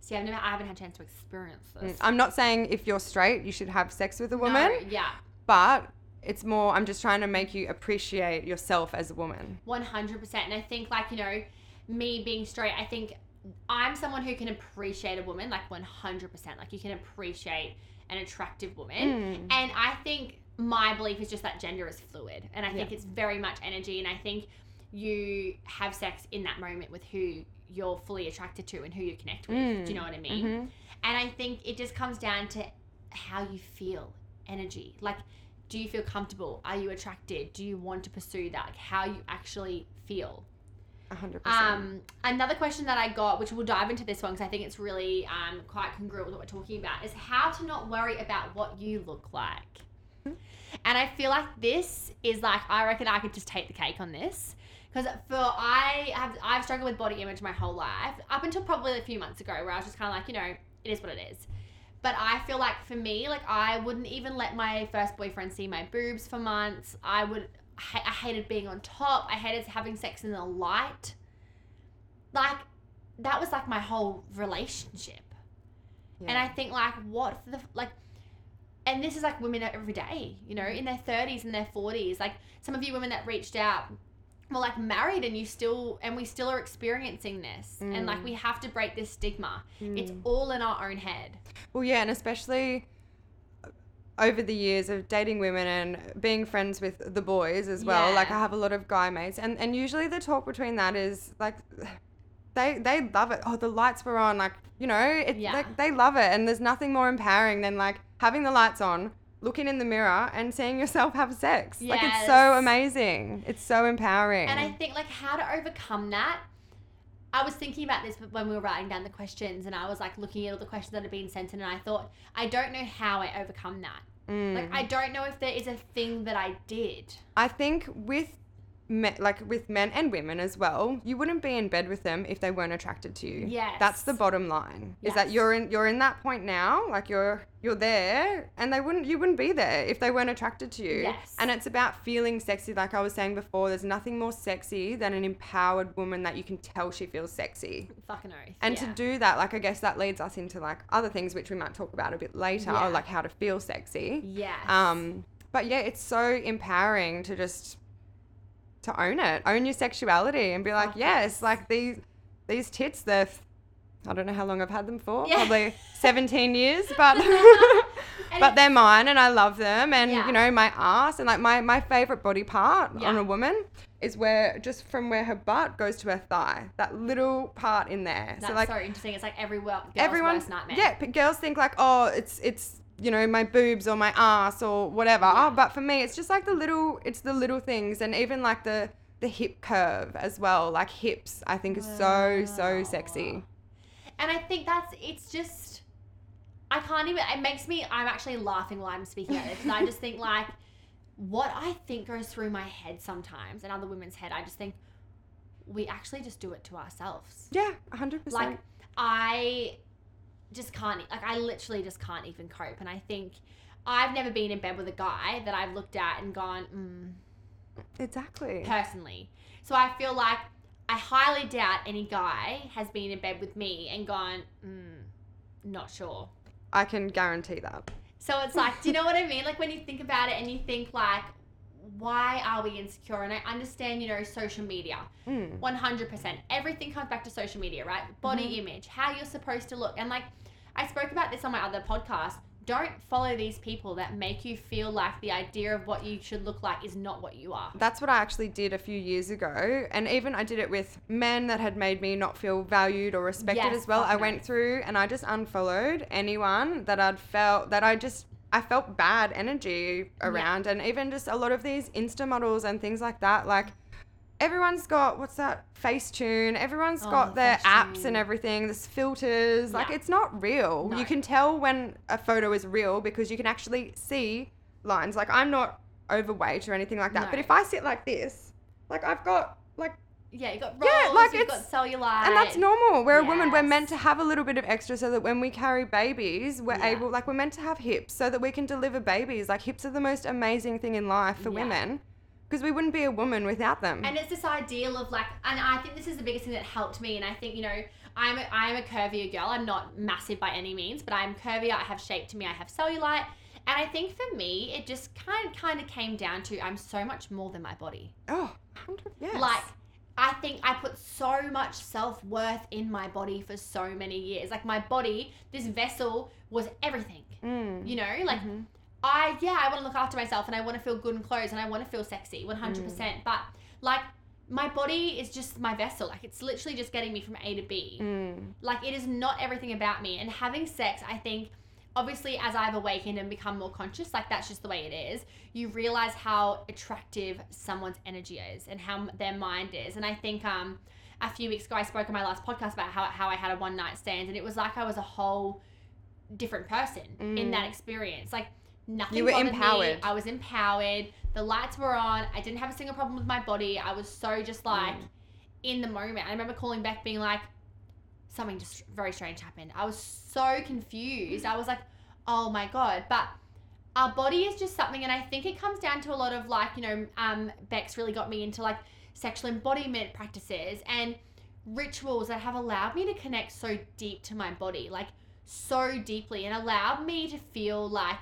See, I've never, I haven't had a chance to experience this. I'm not saying if you're straight you should have sex with a woman. No, yeah. but it's more i'm just trying to make you appreciate yourself as a woman One hundred percent. And I think like, you know, me being straight, I think I'm someone who can appreciate a woman like one hundred percent. Like you can appreciate an attractive woman. Mm. And I think my belief is just that gender is fluid. And I think Yeah. it's very much energy. And I think you have sex in that moment with who you're fully attracted to and who you connect with. Mm. Do you know what I mean? Mhm. And I think it just comes down to how you feel, energy. Like, do you feel comfortable? Are you attracted? Do you want to pursue that? Like, how you actually feel. 100% Um, another question that I got, which we'll dive into this one because I think it's really um, quite congruent with what we're talking about, is how to not worry about what you look like. Hmm. And I feel like this is like I reckon I could just take the cake on this because for I have I've struggled with body image my whole life up until probably a few months ago where I was just kind of like you know it is what it is. But I feel like for me, like I wouldn't even let my first boyfriend see my boobs for months. I would I hated being on top. I hated having sex in the light. Like that was like my whole relationship. And I think like what the like and this is like women every day, you know, in their 30s and their 40s. Like some of you women that reached out were like married and you still and we still are experiencing this. And like Mm. we have to break this stigma. It's Mm. all in our own head. well yeah and especially over the years of dating women and being friends with the boys as well like i have a lot of guy mates and and usually the talk between that is like they they love it oh the lights were on like you know it Yeah. like they love it and there's nothing more empowering than like having the lights on looking in the mirror and seeing yourself have sex like it's so amazing it's so empowering And I think like how to overcome that. I was thinking about this when we were writing down the questions, and I was like looking at all the questions that had been sent in, and I thought I don't know how I overcome that. Mm. Like I don't know if there is a thing that I did. I think with me, like with men and women as well, you wouldn't be in bed with them if they weren't attracted to you. Yes. That's the bottom line. Is that you're in you're in that point now, like you're you're there and they wouldn't you wouldn't be there if they weren't attracted to you. Yes. And it's about feeling sexy like I was saying before, there's nothing more sexy than an empowered woman that you can tell she feels sexy. Fucking oath. And yeah. to do that, like I guess that leads us into like other things which we might talk about a bit later, Yeah. like how to feel sexy. Yes. Um, but yeah, it's so empowering to just to own it, own your sexuality, and be like, yes, like these these tits, they're I don't know how long I've had them for, Yeah. probably seventeen years, but but they're mine and I love them. And Yeah. you know, my ass and like my my favorite body part on a woman is where just from where her butt goes to her thigh, that little part in there. That's so like so interesting. It's like every girl's everyone, worst nightmare. yeah, but girls think like, oh, it's it's you know my boobs or my ass or whatever. Yeah. But for me, it's just like the little, it's the little things, and even like the the hip curve as well. Like hips, I think is so so sexy. And I think that's it's just I can't even it makes me I'm actually laughing while I'm speaking about it because I just think like what I think goes through my head sometimes and other women's head, I just think we actually just do it to ourselves. Yeah, 100% Like. I just can't like I literally just can't even cope and I think I've never been in bed with a guy that I've looked at and gone, mm, Exactly. personally. So I feel like I highly doubt any guy has been in bed with me and gone, mm, not sure. I can guarantee that. So it's like, do you know what I mean? Like when you think about it and you think like, why are we insecure? And I understand, you know, social media, Mm. 100%. Everything comes back to social media, right? Body image, how you're supposed to look. And like, I spoke about this on my other podcast. Don't follow these people that make you feel like the idea of what you should look like is not what you are. That's what I actually did a few years ago. And even I did it with men that had made me not feel valued or respected Yes, as well. I no. went through and I just unfollowed anyone that I'd felt that I just I felt bad energy around and even just a lot of these Insta models and things like that. Like everyone's got what's that Facetune, everyone's Oh, got their apps and everything, there's filters. Like Yeah. it's not real. No. You can tell when a photo is real because you can actually see lines. Like I'm not overweight or anything like that. No. But if I sit like this, like I've got like Yeah, you got rolls, Yeah, like you've got it's- cellulite. and that's normal. We're a woman. We're meant to have a little bit of extra so that when we carry babies, we're Yeah. able like we're meant to have hips so that we can deliver babies. Like hips are the most amazing thing in life for Yeah. women because we wouldn't be a woman without them. And it's this ideal of like, and I think this is the biggest thing that helped me. And I think you know, I'm a, I'm a curvier girl. I'm not massive by any means, but I'm curvier. I have shape to me. I have cellulite. And I think for me, it just kind kind of came down to I'm so much more than my body. oh, 100 yes. Like, I think I put so much self worth in my body for so many years. Like my body, this vessel was everything. Mm. You know, like Mhm. I yeah, I want to look after myself and I want to feel good in clothes and I want to feel sexy, one hundred Mm. percent. But like my body is just my vessel. Like it's literally just getting me from A to B. Mm. Like it is not everything about me. And having sex, I think, obviously as I've awakened and become more conscious, like that's just the way it is. You realize how attractive someone's energy is and how their mind is. And I think um a few weeks ago I spoke on my last podcast about how how I had a one night stand and it was like I was a whole different person in Mm. that experience. Like nothing You were bothered me. empowered. I was empowered. The lights were on. I didn't have a single problem with my body. I was so just like Mm. in the moment. I remember calling back being like, something just very strange happened. I was so confused. I was like, oh my God. But our body is just something, and I think it comes down to a lot of like, you know, um, Beck really got me into like sexual embodiment practices and rituals that have allowed me to connect so deep to my body, like so deeply, and allowed me to feel like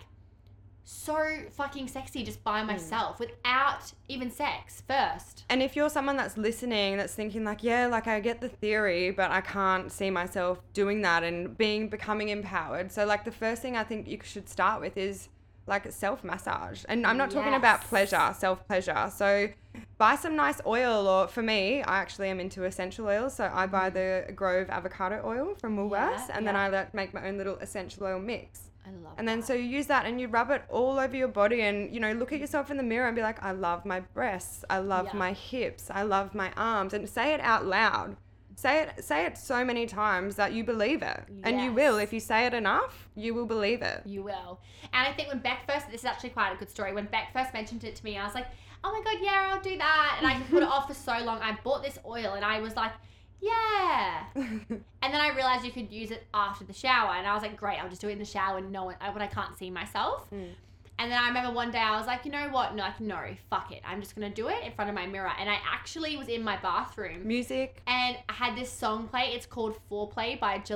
so fucking sexy just by hmm. myself without even sex first. And if you're someone that's listening, that's thinking like, yeah, like I get the theory, but I can't see myself doing that and being becoming empowered. So like the first thing I think you should start with is like self massage. And I'm not talking about pleasure, self pleasure. So buy some nice oil or for me, I actually am into essential oils. So I buy mm-hmm. the Grove avocado oil from Woolworths Yeah, and then. I like make my own little essential oil mix. I love And then that. so you use that and you rub it all over your body and you know look at yourself in the mirror and be like I love my breasts, I love Yeah. my hips, I love my arms and say it out loud. Say it say it so many times that you believe it. And you will if you say it enough, you will believe it. You will. And I think when Beck first, this is actually quite a good story. When Beck first mentioned it to me, I was like, oh my God, yeah, I'll do that. And I put it off for so long. I bought this oil and I was like, yeah. And then I realized you could use it after the shower. And I was like, great, I'll just do it in the shower and no one, when I can't see myself. Mm. And then I remember one day I was like, you know what? No, like, no, fuck it. I'm just going to do it in front of my mirror. And I actually was in my bathroom Music. and I had this song play. It's called Foreplay by J-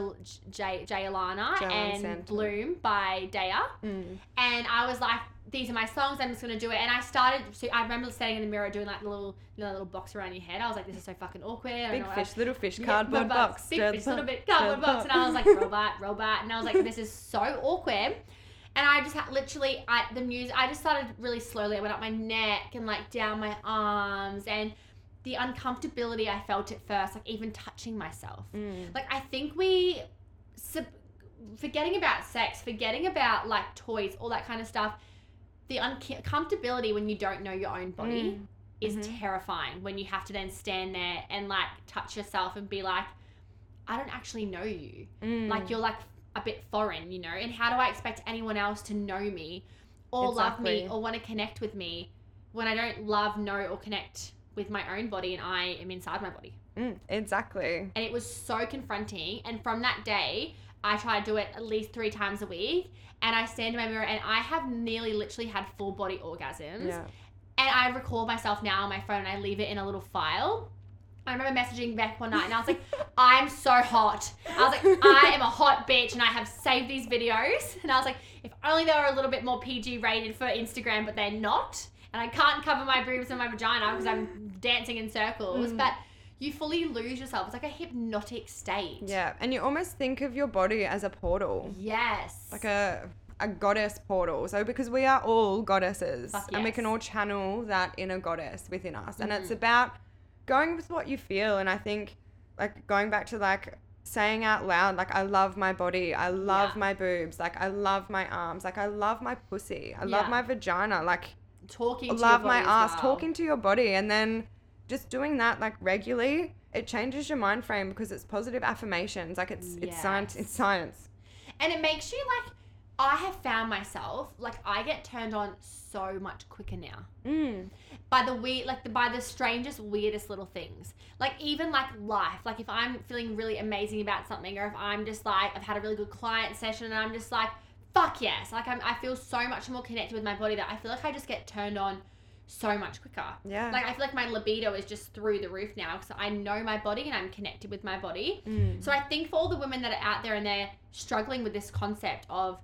J- Jay Alana Jay and Santana. Bloom by Daya. Mm. And I was like, these are my songs. I'm just gonna do it. And I started. So I remember standing in the mirror doing like the little, you know, little box around your head. I was like, this is so fucking awkward. I don't Big fish, little fish, cardboard robot, box. Big fish, little bit cardboard the box. And I was like, robot, robot. And I was like, this is so awkward. And I just had literally, I the music. I just started really slowly. I went up my neck and like down my arms, and the uncomfortability I felt at first, like even touching myself. Mm. Like I think we, sub, forgetting about sex, forgetting about like toys, all that kind of stuff. The uncomfortability when you don't know your own body Mm. is Mhm. terrifying. When you have to then stand there and like touch yourself and be like, I don't actually know you Mm. like you're like a bit foreign, you know. And how do I expect anyone else to know me or love me or want to connect with me when I don't love, know, or connect with my own body and I am inside my body? Mm, exactly. And it was so confronting. And from that day, I try to do it at least three times a week. And I stand in my mirror and I have nearly literally had full body orgasms. Yeah. And I record myself now on my phone and I leave it in a little file. I remember messaging Beck one night and I was like, I'm so hot. I was like, I am a hot bitch and I have saved these videos. And I was like, if only they were a little bit more PG rated for Instagram, but they're not. And I can't cover my boobs and my vagina because I'm dancing in circles. Mm. But you fully lose yourself. It's like a hypnotic state. Yeah. And you almost think of your body as a portal. Yes. like a a goddess portal. So because we are all goddesses Fuck and we can all channel that inner goddess within us. And it's Mhm. about going with what you feel and I think like going back to like saying out loud like I love my body, I love Yeah. my boobs, like I love my arms, like I love my pussy, I Yeah. love my vagina, like talking to love your my as ass, well. talking to your body and then just doing that like regularly, it changes your mind frame because it's positive affirmations. Like it's it's science it's science. And it makes you like, I have found myself, like, I get turned on so much quicker now. Mm. by the weird like the, by the strangest weirdest little things like even like life like if i'm feeling really amazing about something or if i'm just like i've had a really good client session and i'm just like fuck yes like I'm, i feel so much more connected with my body that i feel like i just get turned on so much quicker Yeah. like i feel like my libido is just through the roof now because i know my body and i'm connected with my body Mm. so I think for all the women that are out there and they're struggling with this concept of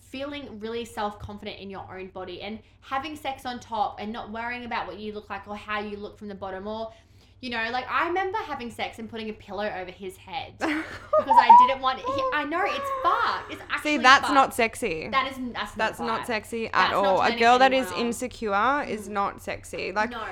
feeling really self-confident in your own body and having sex on top and not worrying about what you look like or how you look from the bottom or you know like I remember having sex and putting a pillow over his head because I didn't want he, I know it's fucked it's actually See, that's fucked. not sexy. that is that's not That's not sexy at That's all. A girl that is insecure is mm. not sexy. Like no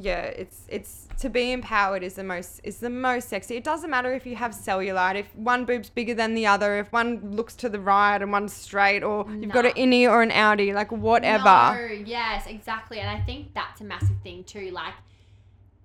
yeah, it's it's to be empowered is the most is the most sexy. It doesn't matter if you have cellulite, if one boob's bigger than the other, if one looks to the right and one's straight, or you've got an innie or an outie, like whatever. No, yes, exactly. And I think that's a massive thing too. Like,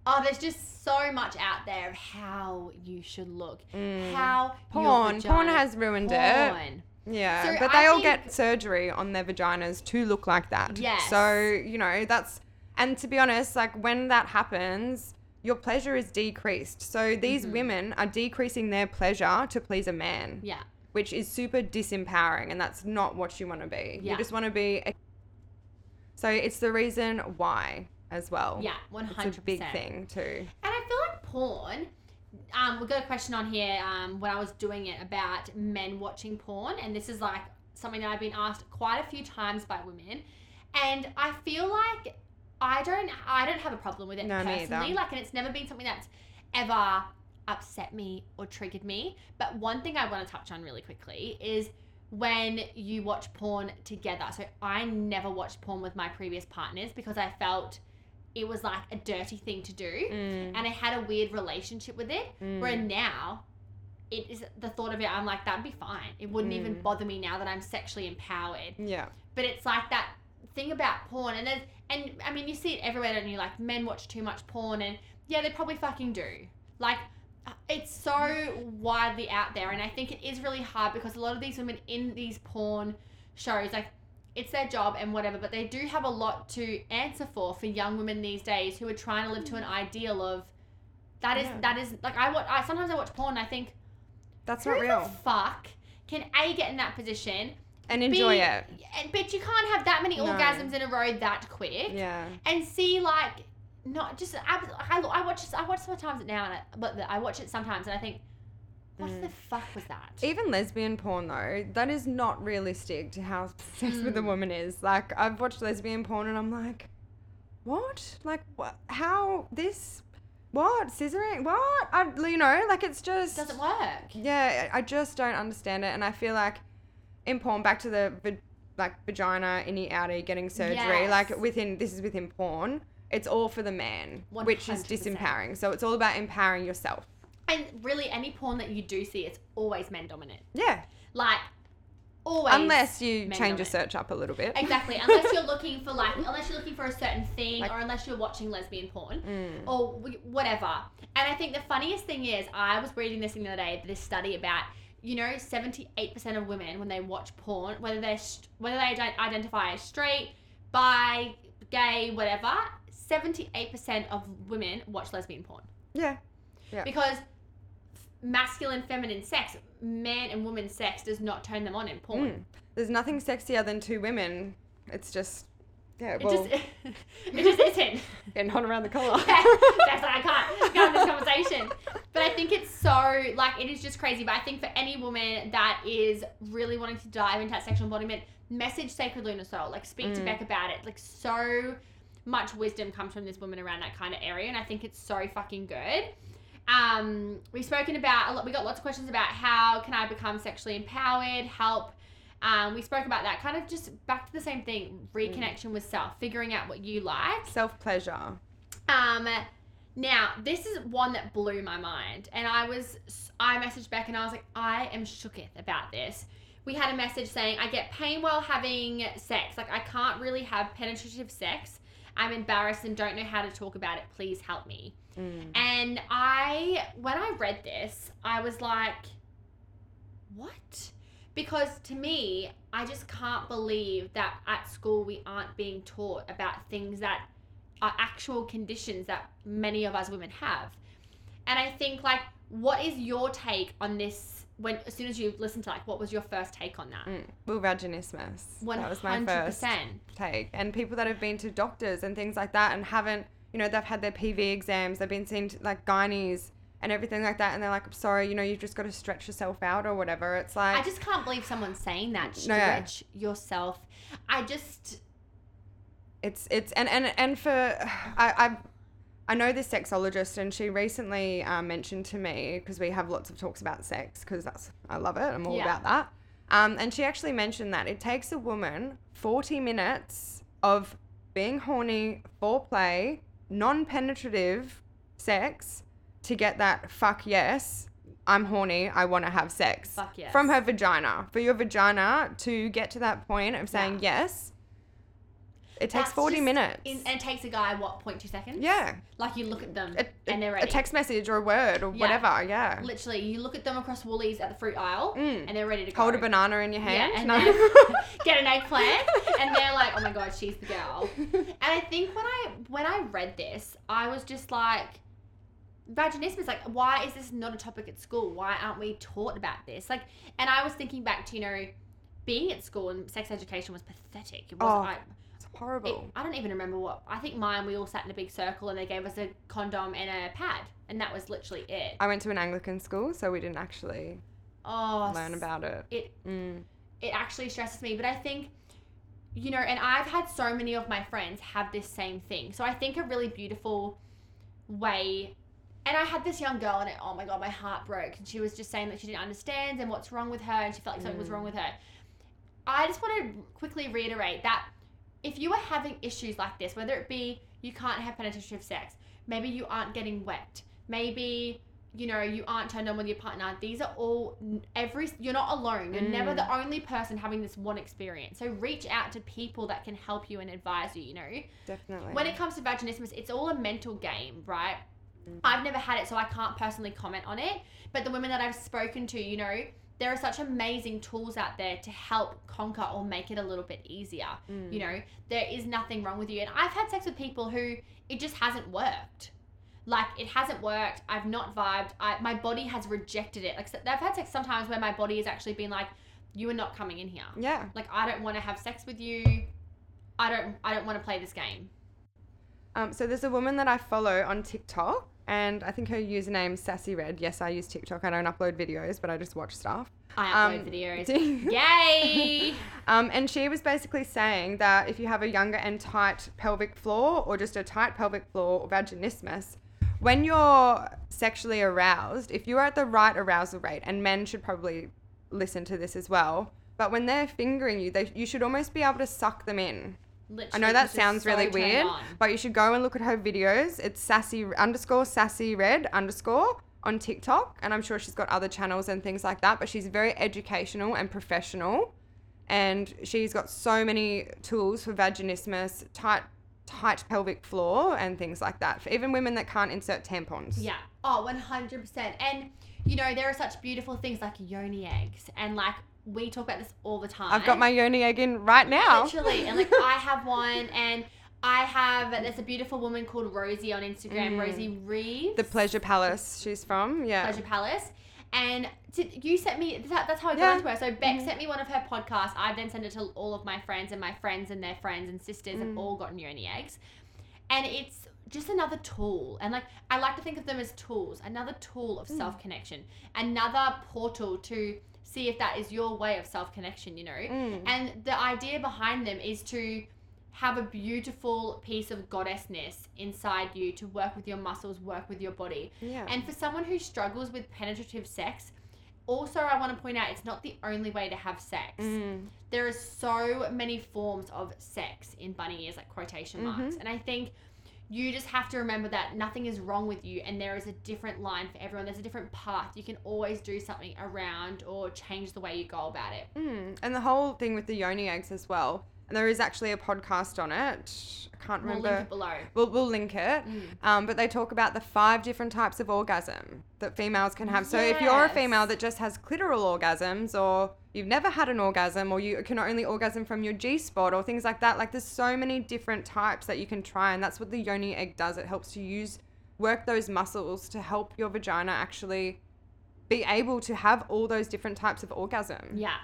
oh, there's just so much out there of how you should look. Mm. How Porn, porn has ruined it. porn. Yeah, So but I they all get surgery on their vaginas to look like that. Yeah. So, you know, that's, and to be honest, like when that happens, your pleasure is decreased. So these Mhm. women are decreasing their pleasure to please a man, Yeah. which is super disempowering. And that's not what you want to be. Yeah. You just want to be. A- so it's the reason why as well. Yeah. Hundred a big thing too. And I feel like porn. Um, we got a question on here um, when I was doing it about men watching porn, and this is like something that I've been asked quite a few times by women, and I feel like I don't I don't have a problem with it No, personally. Like, and it's never been something that's ever upset me or triggered me. But one thing I want to touch on really quickly is when you watch porn together. So I never watched porn with my previous partners because I felt it was like a dirty thing to do Mm, and I had a weird relationship with it. mm. Where now, it is the thought of it. I'm like, that'd be fine. It wouldn't even Mm. bother me now that I'm sexually empowered. Yeah. But it's like that thing about porn, and there's, and I mean, you see it everywhere, don't you? Like men watch too much porn, and yeah, they probably fucking do. Like. It's so widely out there, and I think it is really hard because a lot of these women in these porn shows, like, it's their job and whatever, but they do have a lot to answer for for young women these days who are trying to live to an mm. ideal of that is Yeah. that is like I watch. I sometimes I watch porn. and I think That's not real. fuck can a get in that position And enjoy B, it. and but you can't have that many No. orgasms in a row that quick Yeah. and see like not just I, I, I watch I watch sometimes now and I, but I watch it sometimes and I think what Mm. the fuck was that Even lesbian porn though, that is not realistic to how sex with a Mm. woman is. Like I've watched lesbian porn and I'm like, what? Like what? How this? What scissoring? What? I you know like it's just doesn't work Yeah, I just don't understand it, and I feel like in porn, back to the va- like vagina, innie, outie, getting surgery, Yes. like within this is within porn. It's all for the man, which is disempowering. So it's all about empowering yourself. And really, any porn that you do see, it's always men dominant. Yeah. Like, always. Unless you change your search up a little bit. Exactly. Unless you're looking for like, unless you're looking for a certain thing, Like- or unless you're watching lesbian porn, Mm. or whatever. And I think the funniest thing is, I was reading this thing the other day, this study about, you know, seventy-eight percent of women when they watch porn, whether they're whether they ident- identify as straight, bi, gay, whatever, seventy-eight percent of women watch lesbian porn Yeah. Yeah. because masculine, feminine sex, man and woman sex, does not turn them on in porn. Mm. There's nothing sexier than two women. It's just, yeah, It just it just isn't. getting hot around the collar. That's like I can't go in this conversation. But I think it's so like it is just crazy. But I think for any woman that is really wanting to dive into that sexual embodiment, message Sacred Lunar Soul. Like speak to Mm. Beck about it. Like so much wisdom comes from this woman around that kind of area, and I think it's so fucking good. Um, we've spoken about a lot. We got lots of questions about how can I become sexually empowered, help. Um, we spoke about that kind of just back to the same thing, reconnection with self, figuring out what you like. Self pleasure. Um, now this is one that blew my mind, and I was I messaged back and I was like, I am shooketh about this. We had a message saying I get pain while having sex. Like I can't really have penetrative sex. I'm embarrassed and don't know how to talk about it. Please help me. Mm. And I, when I read this, I was like, what? Because to me, I just can't believe that at school we aren't being taught about things that are actual conditions that many of us women have. And I think, like, what is your take on this? When as soon as you listened to like, what was your first take on that? Mm. Well, vaginismus. One That was my hundred first percent. take. And people that have been to doctors and things like that and haven't, you know, they've had their PV exams, they've been seen to, like gynaes and everything like that, and they're like, I'm sorry, you know, you've just got to stretch yourself out or whatever. It's like, I just can't believe someone's saying that. No, yeah. Stretch yourself. I just it's it's and and and for I I I know this sexologist and she recently um, mentioned to me because we have lots of talks about sex because that's I love it I'm all Yeah. about that um, and she actually mentioned that it takes a woman 40 minutes of being horny foreplay non-penetrative sex to get that fuck yes I'm horny I want to have sex. Fuck yes. from her vagina. For your vagina to get to that point of saying yes it takes That's 40 just minutes in, and it takes a guy what 0.2 seconds. yeah Like you look at them a, and they're ready. a text message or a word or Yeah. whatever yeah Literally, you look at them across Woolies at the fruit aisle Mm. and they're ready to go. hold a banana in your hand and then get an eggplant, and they're like, "Oh my god, she's the girl." And I think when I when I read this, I was just like, vaginismus. Like, why is this not a topic at school? Why aren't we taught about this? Like, and I was thinking back to you know, being at school and sex education was pathetic. It was. Oh, I, it's it, horrible I don't even remember what. I think mine. We all sat in a big circle and they gave us a condom and a pad, and that was literally it. I went to an Anglican school so we didn't actually Oh, learn about it it mm. it actually stresses me. But I think, you know, and I've had so many of my friends have this same thing. So I think a really beautiful way. And I had this young girl, and it, oh my god, my heart broke. And she was just saying that she didn't understand and what's wrong with her, and she felt like something was Mm. wrong with her. I just want to quickly reiterate that if you are having issues like this, whether it be you can't have penetrative sex, maybe you aren't getting wet, maybe you know you aren't turned on with your partner. These are all every. You're not alone. You're never Mm. the only person having this one experience. So reach out to people that can help you and advise you. You know, definitely when it comes to vaginismus, it's all a mental game, right? Mm. I've never had it, so I can't personally comment on it. But the women that I've spoken to, you know, there are such amazing tools out there to help conquer or make it a little bit easier. Mm. You know, there is nothing wrong with you. And I've had sex with people who it just hasn't worked. Like it hasn't worked. I've not vibed. I, my body has rejected it. Like I've had sex sometimes where my body has actually been like, "You are not coming in here. yeah Like I don't want to have sex with you. I don't. I don't want to play this game." um, so there's a woman that I follow on TikTok and I think her username's Sassy Red. Yes, I use TikTok. I don't upload videos, but I just watch stuff. I upload Um, videos. Yay! Um, and she was basically saying that if you have a younger and tight pelvic floor or just a tight pelvic floor or vaginismus, when you're sexually aroused, if you're at the right arousal rate, and men should probably listen to this as well, But when they're fingering you, they, you should almost be able to suck them in. I know that sounds so really weird, on. but you should go and look at her videos. It's sassy underscore sassy red underscore on TikTok, and I'm sure she's got other channels and things like that. But she's very educational and professional, and she's got so many tools for vaginismus, tight tight pelvic floor, and things like that for even women that can't insert tampons. Yeah. Oh, 100%. And, you know, there are such beautiful things like yoni eggs. And, like, we talk about this all the time. I've got my yoni egg in right now. Literally. And, like, I have one. And I have, there's a beautiful woman called Rosie on Instagram, Rosie Reeves. Mm. The Pleasure Palace she's from. Yeah. Pleasure Palace. And you sent me, that, that's how I got Yeah. Mm-hmm. into her. So Beck sent me one of her podcasts. I then sent it to all of my friends, and my friends and their friends and sisters Mm. have all gotten yoni eggs. And it's just another tool. And like, I like to think of them as tools, another tool Mm. of self connection, another portal to see if that is your way of self connection, you know? Mm. And the idea behind them is to have a beautiful piece of goddessness inside you to work with your muscles, work with your body. Yeah. And for someone who struggles with penetrative sex, also I want to point out it's not the only way to have sex. Mm. There are so many forms of sex in bunny ears, like quotation marks. And I think you just have to remember that nothing is wrong with you and there is a different line for everyone. There's a different path. You can always do something around or change the way you go about it. Mm. And the whole thing with the yoni eggs as well. And there is actually a podcast on it. I can't remember. We'll link it below. We'll, we'll link it. Um, but they talk about the five different types of orgasm that females can have. So if you're a female that just has clitoral orgasms or you've never had an orgasm or you can only orgasm from your G spot or things like that, like there's so many different types that you can try. And that's what the yoni egg does. It helps you use, work those muscles to help your vagina actually be able to have all those different types of orgasm. Yeah.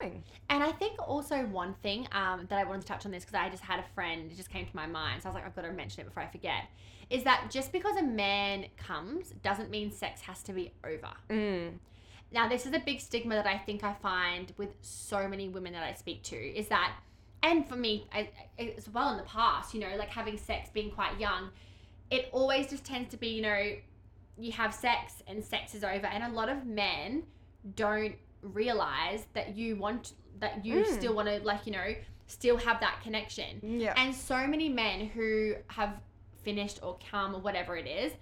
And I think also one thing um, that I wanted to touch on this because I just had a friend, it just came to my mind. So I was like, I've got to mention it before I forget. Is that just because a man comes doesn't mean sex has to be over. Mm. Now, this is a big stigma that I think I find with so many women that I speak to is that, and for me I, I- as well in the past, you know, like having sex being quite young, it always just tends to be, you know, you have sex and sex is over. And a lot of men don't realize that you want, that you Mm. still want to, like, you know, still have that connection. Yeah. And so many men who have finished or come or whatever it is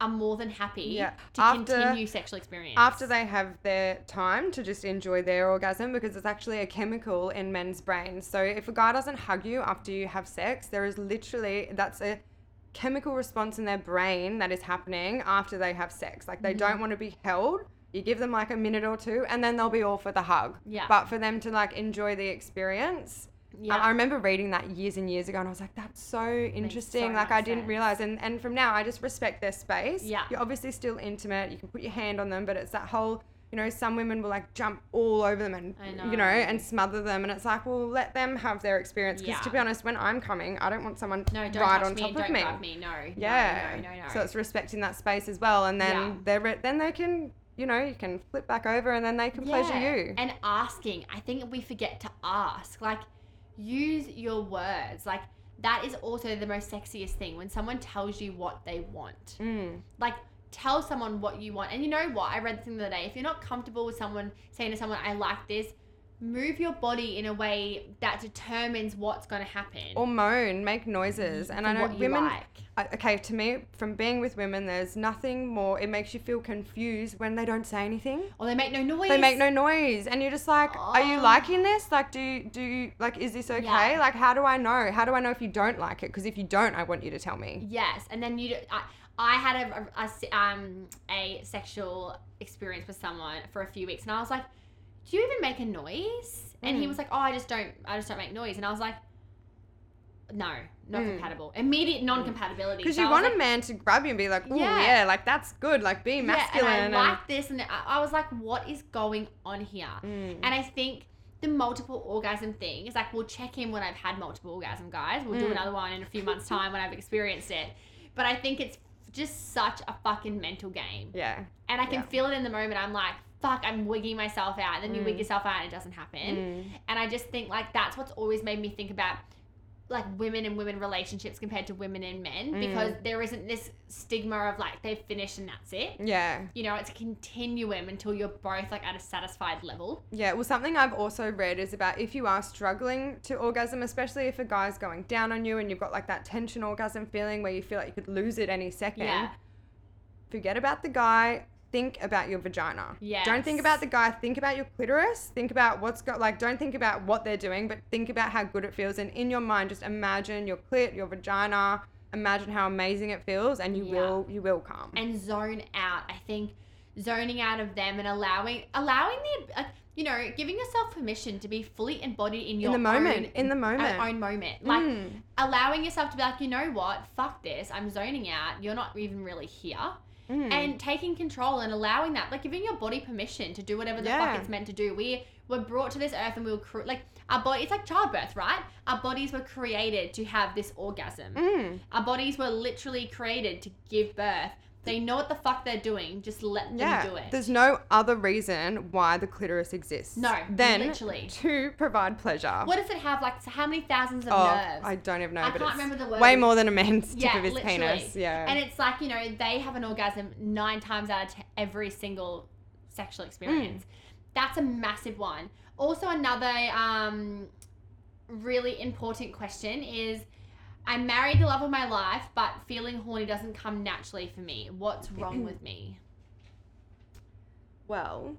are more than happy Yeah. to After- continue sexual experience. after they have their time to just enjoy their orgasm because it's actually a chemical in men's brains. So if a guy doesn't hug you after you have sex, there is literally that's a chemical response in their brain that is happening after they have sex. Like they Mm-hmm. don't want to be held. You give them like a minute or two and then they'll be all for the hug. Yeah. But for them to like enjoy the experience, yeah. I, I remember reading that years and years ago, and I was like, "That's so interesting." like I didn't sense. realize, and and from now, I just respect their space. Yeah. you're obviously still intimate. You can put your hand on them, but it's that whole, you know, some women will like jump all over them and I you know know. and smother them, and it's like, well, let them have their experience. Because to be honest, when I'm coming, I don't want someone no, right on me, top don't of me. me. No, Yeah. no, no. So it's respecting that space as well, and then Yeah. they're re- then they can. You know, you can flip back over and then they can pleasure you. And asking, I think we forget to ask. Like, use your words. Like, that is also the most sexiest thing when someone tells you what they want. Mm. Like, tell someone what you want. And you know what? I read this thing the other day. If you're not comfortable with someone saying to someone, I like this, move your body in a way that determines what's going to happen. Or moan, make noises. And I know what you women. like. Okay, to me, from being with women, there's nothing more. It makes you feel confused when they don't say anything. Or they make no noise. They make no noise, and you're just like, "Are you Oh. liking this? Like, do you, do you, like is this okay? Yeah. Like, how do I know? How do I know if you don't like it? Because if you don't, I want you to tell me." Yes, and then you. I, I had a um a sexual experience with someone for a few weeks, and I was like, "Do you even make a noise?" And he Mm. was like, "Oh, I just don't. I just don't make noise." And I was like, "No, not Mm. compatible. Immediate non-compatibility." Because So you want like, a man to grab you and be like, "Ooh, Yeah. yeah, like that's good. Like be masculine." Yeah, and, I like this, and I, was like, "What is going on here?" Mm. And I think the multiple orgasm thing is like we'll check in when I've had multiple orgasm, guys. We'll do Mm. another one in a few months' time when I've experienced it. But I think it's just such a fucking mental game. yeah. And I can Yeah. feel it in the moment. I'm like, fuck, I'm wigging myself out. And then you wig Mm. yourself out and it doesn't happen. Mm. And I just think like that's what's always made me think about like women and women relationships compared to women and men Mm. because there isn't this stigma of like they've finished and that's it. Yeah. You know, it's a continuum until you're both like at a satisfied level. Yeah, well, something I've also read is about if you are struggling to orgasm, especially if a guy's going down on you and you've got like that tension orgasm feeling where you feel like you could lose it any second, Yeah. forget about the guy. Think about your vagina. Yeah. Don't think about the guy. Think about your clitoris. Think about what's got like. Don't think about what they're doing, but think about how good it feels. And in your mind, just imagine your clit, your vagina. Imagine how amazing it feels, and you Yeah. will you will come. and zone out. I think zoning out of them and allowing allowing the uh, you know giving yourself permission to be fully embodied in your in the moment. own, in the moment. own moment. Like Mm. allowing yourself to be like, you know what, fuck this. I'm zoning out. You're not even really here. Mm. And taking control and allowing that, like giving your body permission to do whatever the Yeah. fuck it's meant to do. We were brought to this earth and we were cre- like our body. It's like childbirth, right? Our bodies were created to have this orgasm. Mm. Our bodies were literally created to give birth. They know what the fuck they're doing. Just let them Yeah, do it. there's no other reason why the clitoris exists. No, then literally. to provide pleasure. what does it have? Like so how many thousands of oh, nerves? I don't even know, I but can't it's remember the word. way more than a man's tip Yeah, of his literally. penis. Yeah, And it's like, you know, they have an orgasm nine times out of ten, every single sexual experience. Hmm. That's a massive one. Also, another um, really important question is I married the love of my life, but feeling horny doesn't come naturally for me. What's wrong with me? well,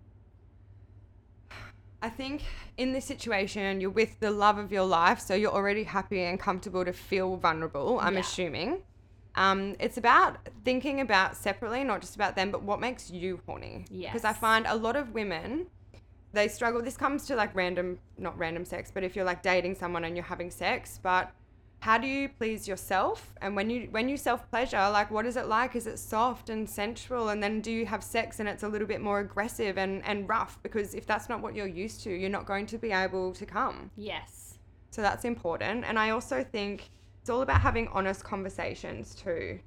I think in this situation you're with the love of your life, so you're already happy and comfortable to feel vulnerable. I'm Yeah. assuming. Um, it's about thinking about separately, not just about them, but what makes you horny. Yeah. Because I find a lot of women, they struggle. This comes to like random, not random sex, but if you're like dating someone and you're having sex, but how do you please yourself? And when you when you self pleasure, like what is it like? Is it soft and sensual? And then do you have sex and it's a little bit more aggressive and and rough? Because if that's not what you're used to, you're not going to be able to come. Yes. So that's important. And I also think it's all about having honest conversations too.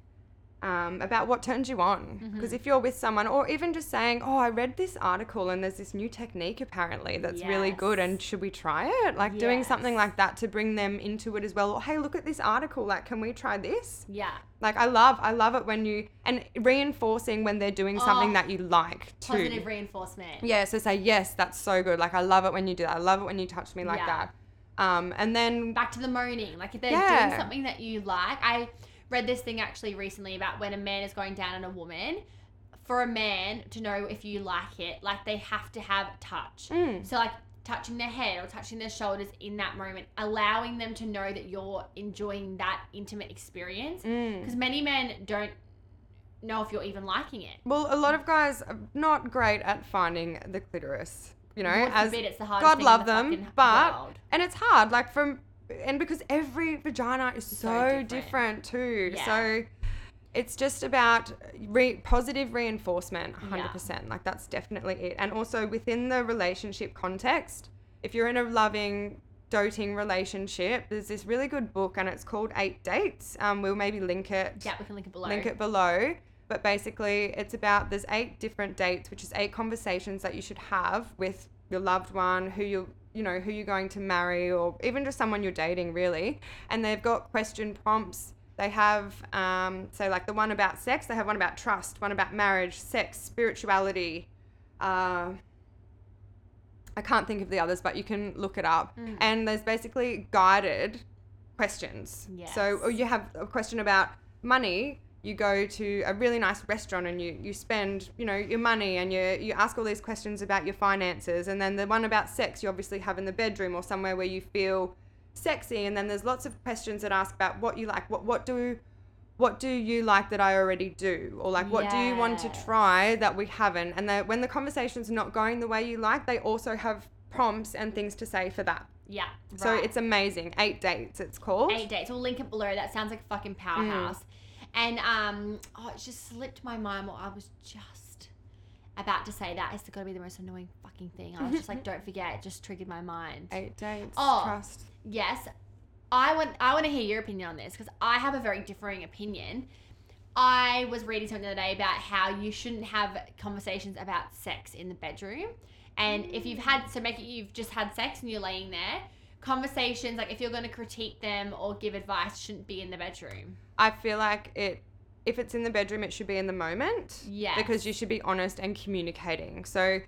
Um, about what turns you on. Because if you're with someone, or even just saying, Oh, I read this article and there's this new technique apparently that's really good, and should we try it? Like doing something like that to bring them into it as well. Or, hey, look at this article. Like, can we try this? Yeah. Like, I love, I love it when you, and reinforcing when they're doing something Oh, that you like too. Positive reinforcement. Yeah, so say, Yes, that's so good. Like, I love it when you do that. I love it when you touch me like Yeah. that. Um, and then back to the moaning. Like if they're Yeah. doing something that you like. I read this thing actually recently about when a man is going down on a woman. For a man to know if you like it, like they have to have touch. Mm. So like touching their head or touching their shoulders in that moment, allowing them to know that you're enjoying that intimate experience. Mm. Because many men don't know if you're even liking it. Well, a lot of guys are not great at finding the clitoris. You know, God as forbid it's the hardest God love in the them, but world. and it's hard. Like from and because every vagina is so, So different. different. too. Yeah. So it's just about re- positive reinforcement, hundred percent. Like that's definitely it. And also within the relationship context, if you're in a loving doting relationship there's this really good book and it's called eight dates um, we'll maybe link it Yeah, we can link it below. link it below. But basically, it's about there's eight different dates, which is eight conversations that you should have with your loved one, who you you know who you're going to marry, or even just someone you're dating, really. And they've got question prompts. They have um, so like the one about sex. They have one about trust, one about marriage, sex, spirituality. Uh, I can't think of the others, but you can look it up. Mm. And there's basically guided questions. So Yes. or you have a question about money. You go to a really nice restaurant and you, you spend, you know, your money and you, you ask all these questions about your finances. And then the one about sex you obviously have in the bedroom or somewhere where you feel sexy. And then there's lots of questions that ask about what you like. What, what do what do you like that I already do? Or like, what do you want to try that we haven't? And then when the conversation's not going the way you like, they also have prompts and things to say for that. Yeah. So right. it's amazing. Eight dates, it's called. eight dates. We'll link it below. That sounds like a fucking powerhouse. Mm. And um, oh, it just slipped my mind. What I was just about to say that is going to be the most annoying fucking thing. I was just like, don't forget. It just triggered my mind. Eight dates. Oh. Trust. Yes, I want. I want to hear your opinion on this because I have a very differing opinion. I was reading something the other day about how you shouldn't have conversations about sex in the bedroom, and if you've had so make it you've just had sex and you're laying there, conversations like if you're going to critique them or give advice shouldn't be in the bedroom. I feel like it if it's in the bedroom it should be in the moment. Yes. Because you should be honest and communicating. So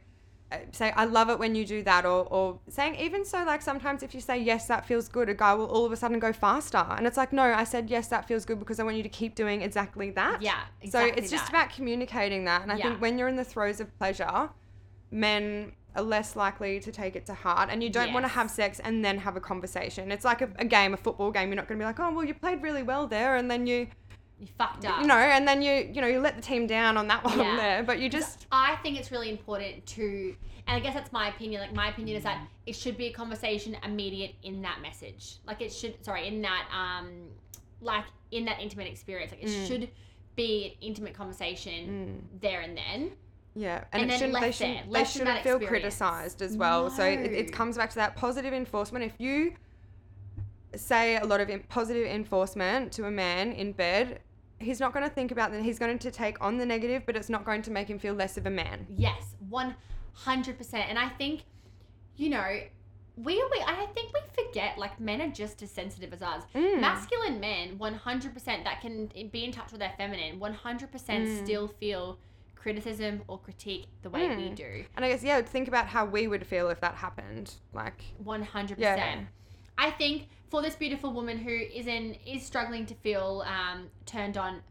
uh, say I love it when you do that or or saying even so like sometimes if you say yes that feels good a guy will all of a sudden go faster and it's like no I said yes that feels good because I want you to keep doing exactly that. Yeah, So exactly it's just that. about communicating that and I Yeah. think when you're in the throes of pleasure men are less likely to take it to heart and you don't want to have sex and then have a conversation. It's like a, a game, a football game. You're not going to be like, "Oh, well you played really well there." And then you You fucked up. you know, and then you you know you let the team down on that one Yeah. there, but you just I think it's really important to, and I guess that's my opinion. Like my opinion is that it should be a conversation immediate in that message. Like it should, sorry, in that um, like in that intimate experience. Like it Mm. should be an intimate conversation there and then. Yeah, And and, then it shouldn't, they shouldn't, they left in shouldn't feel criticized as well. So it, it comes back to that positive enforcement. If you say a lot of positive enforcement to a man in bed. He's not going to think about that. He's going to take on the negative, but it's not going to make him feel less of a man. Yes, one hundred percent. And I think, you know, we we I think we forget like men are just as sensitive as us. Mm. Masculine men, one hundred percent, that can be in touch with their feminine, one hundred percent Mm. still feel criticism or critique the way we Mm. do. And I guess yeah, think about how we would feel if that happened. Like 100%. Yeah. I think for this beautiful woman who is in is struggling to feel um, turned on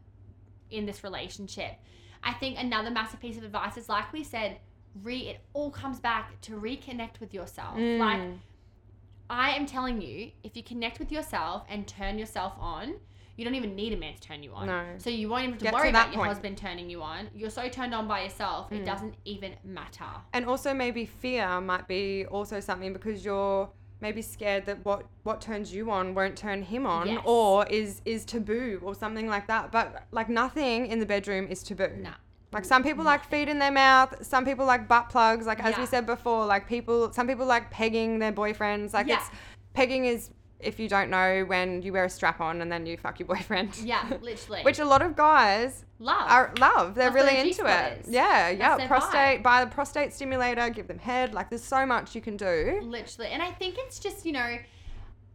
in this relationship, I think another massive piece of advice is like we said, re it all comes back to reconnect with yourself. Like Mm. I am telling you, if you connect with yourself and turn yourself on, you don't even need a man to turn you on. No. So you won't even have to Get worry that about your point. husband turning you on. You're so turned on by yourself, it Mm. doesn't even matter. and also maybe fear might be also something because you're maybe scared that what what turns you on won't turn him on Yes. or is is taboo or something like that but like nothing in the bedroom is taboo Nah. like some people like feet in their mouth some people like butt plugs like as we said before like people some people like pegging their boyfriends like Yeah. it's pegging is if you don't know when you wear a strap on and then you fuck your boyfriend Yeah, literally. which a lot of guys love. are love. They're That's really into it. is. Yeah, yeah. Prostate, buy the prostate stimulator, give them head. Like, there's so much you can do. literally. And I think it's just, you know,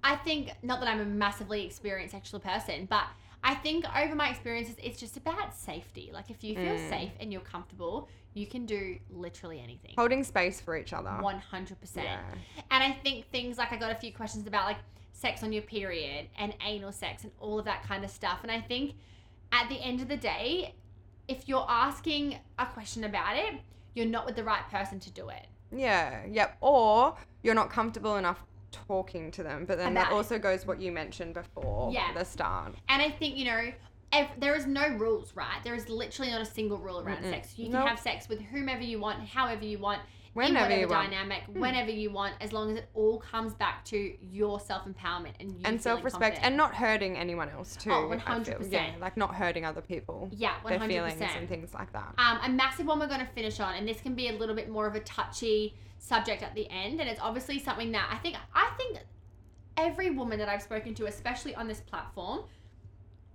I think not that I'm a massively experienced sexual person, but I think over my experiences, it's just about safety. Like if you feel Mm. safe and you're comfortable, you can do literally anything. Holding space for each other. One hundred percent. Yeah. And I think things like I got a few questions about like sex on your period and anal sex and all of that kind of stuff. And I think at the end of the day, if you're asking a question about it, you're not with the right person to do it. Yeah, yep. Or you're not comfortable enough talking to them. But then that About it. also goes what you mentioned before Yeah. the start. And I think, you know, ev- there is no rules, right? There is literally not a single rule around Mm-mm. sex. You can Nope. have sex with whomever you want, however you want, Whenever whatever you want. Dynamic, whenever you want, as long as it all comes back to your self empowerment and you And self respect and not hurting anyone else too. Oh, I feel. 100%. Yeah, like not hurting other people. yeah, one Their feelings and things like that. Um, a massive one we're going to finish on, and this can be a little bit more of a touchy subject at the end, and it's obviously something that I think I think every woman that I've spoken to, especially on this platform,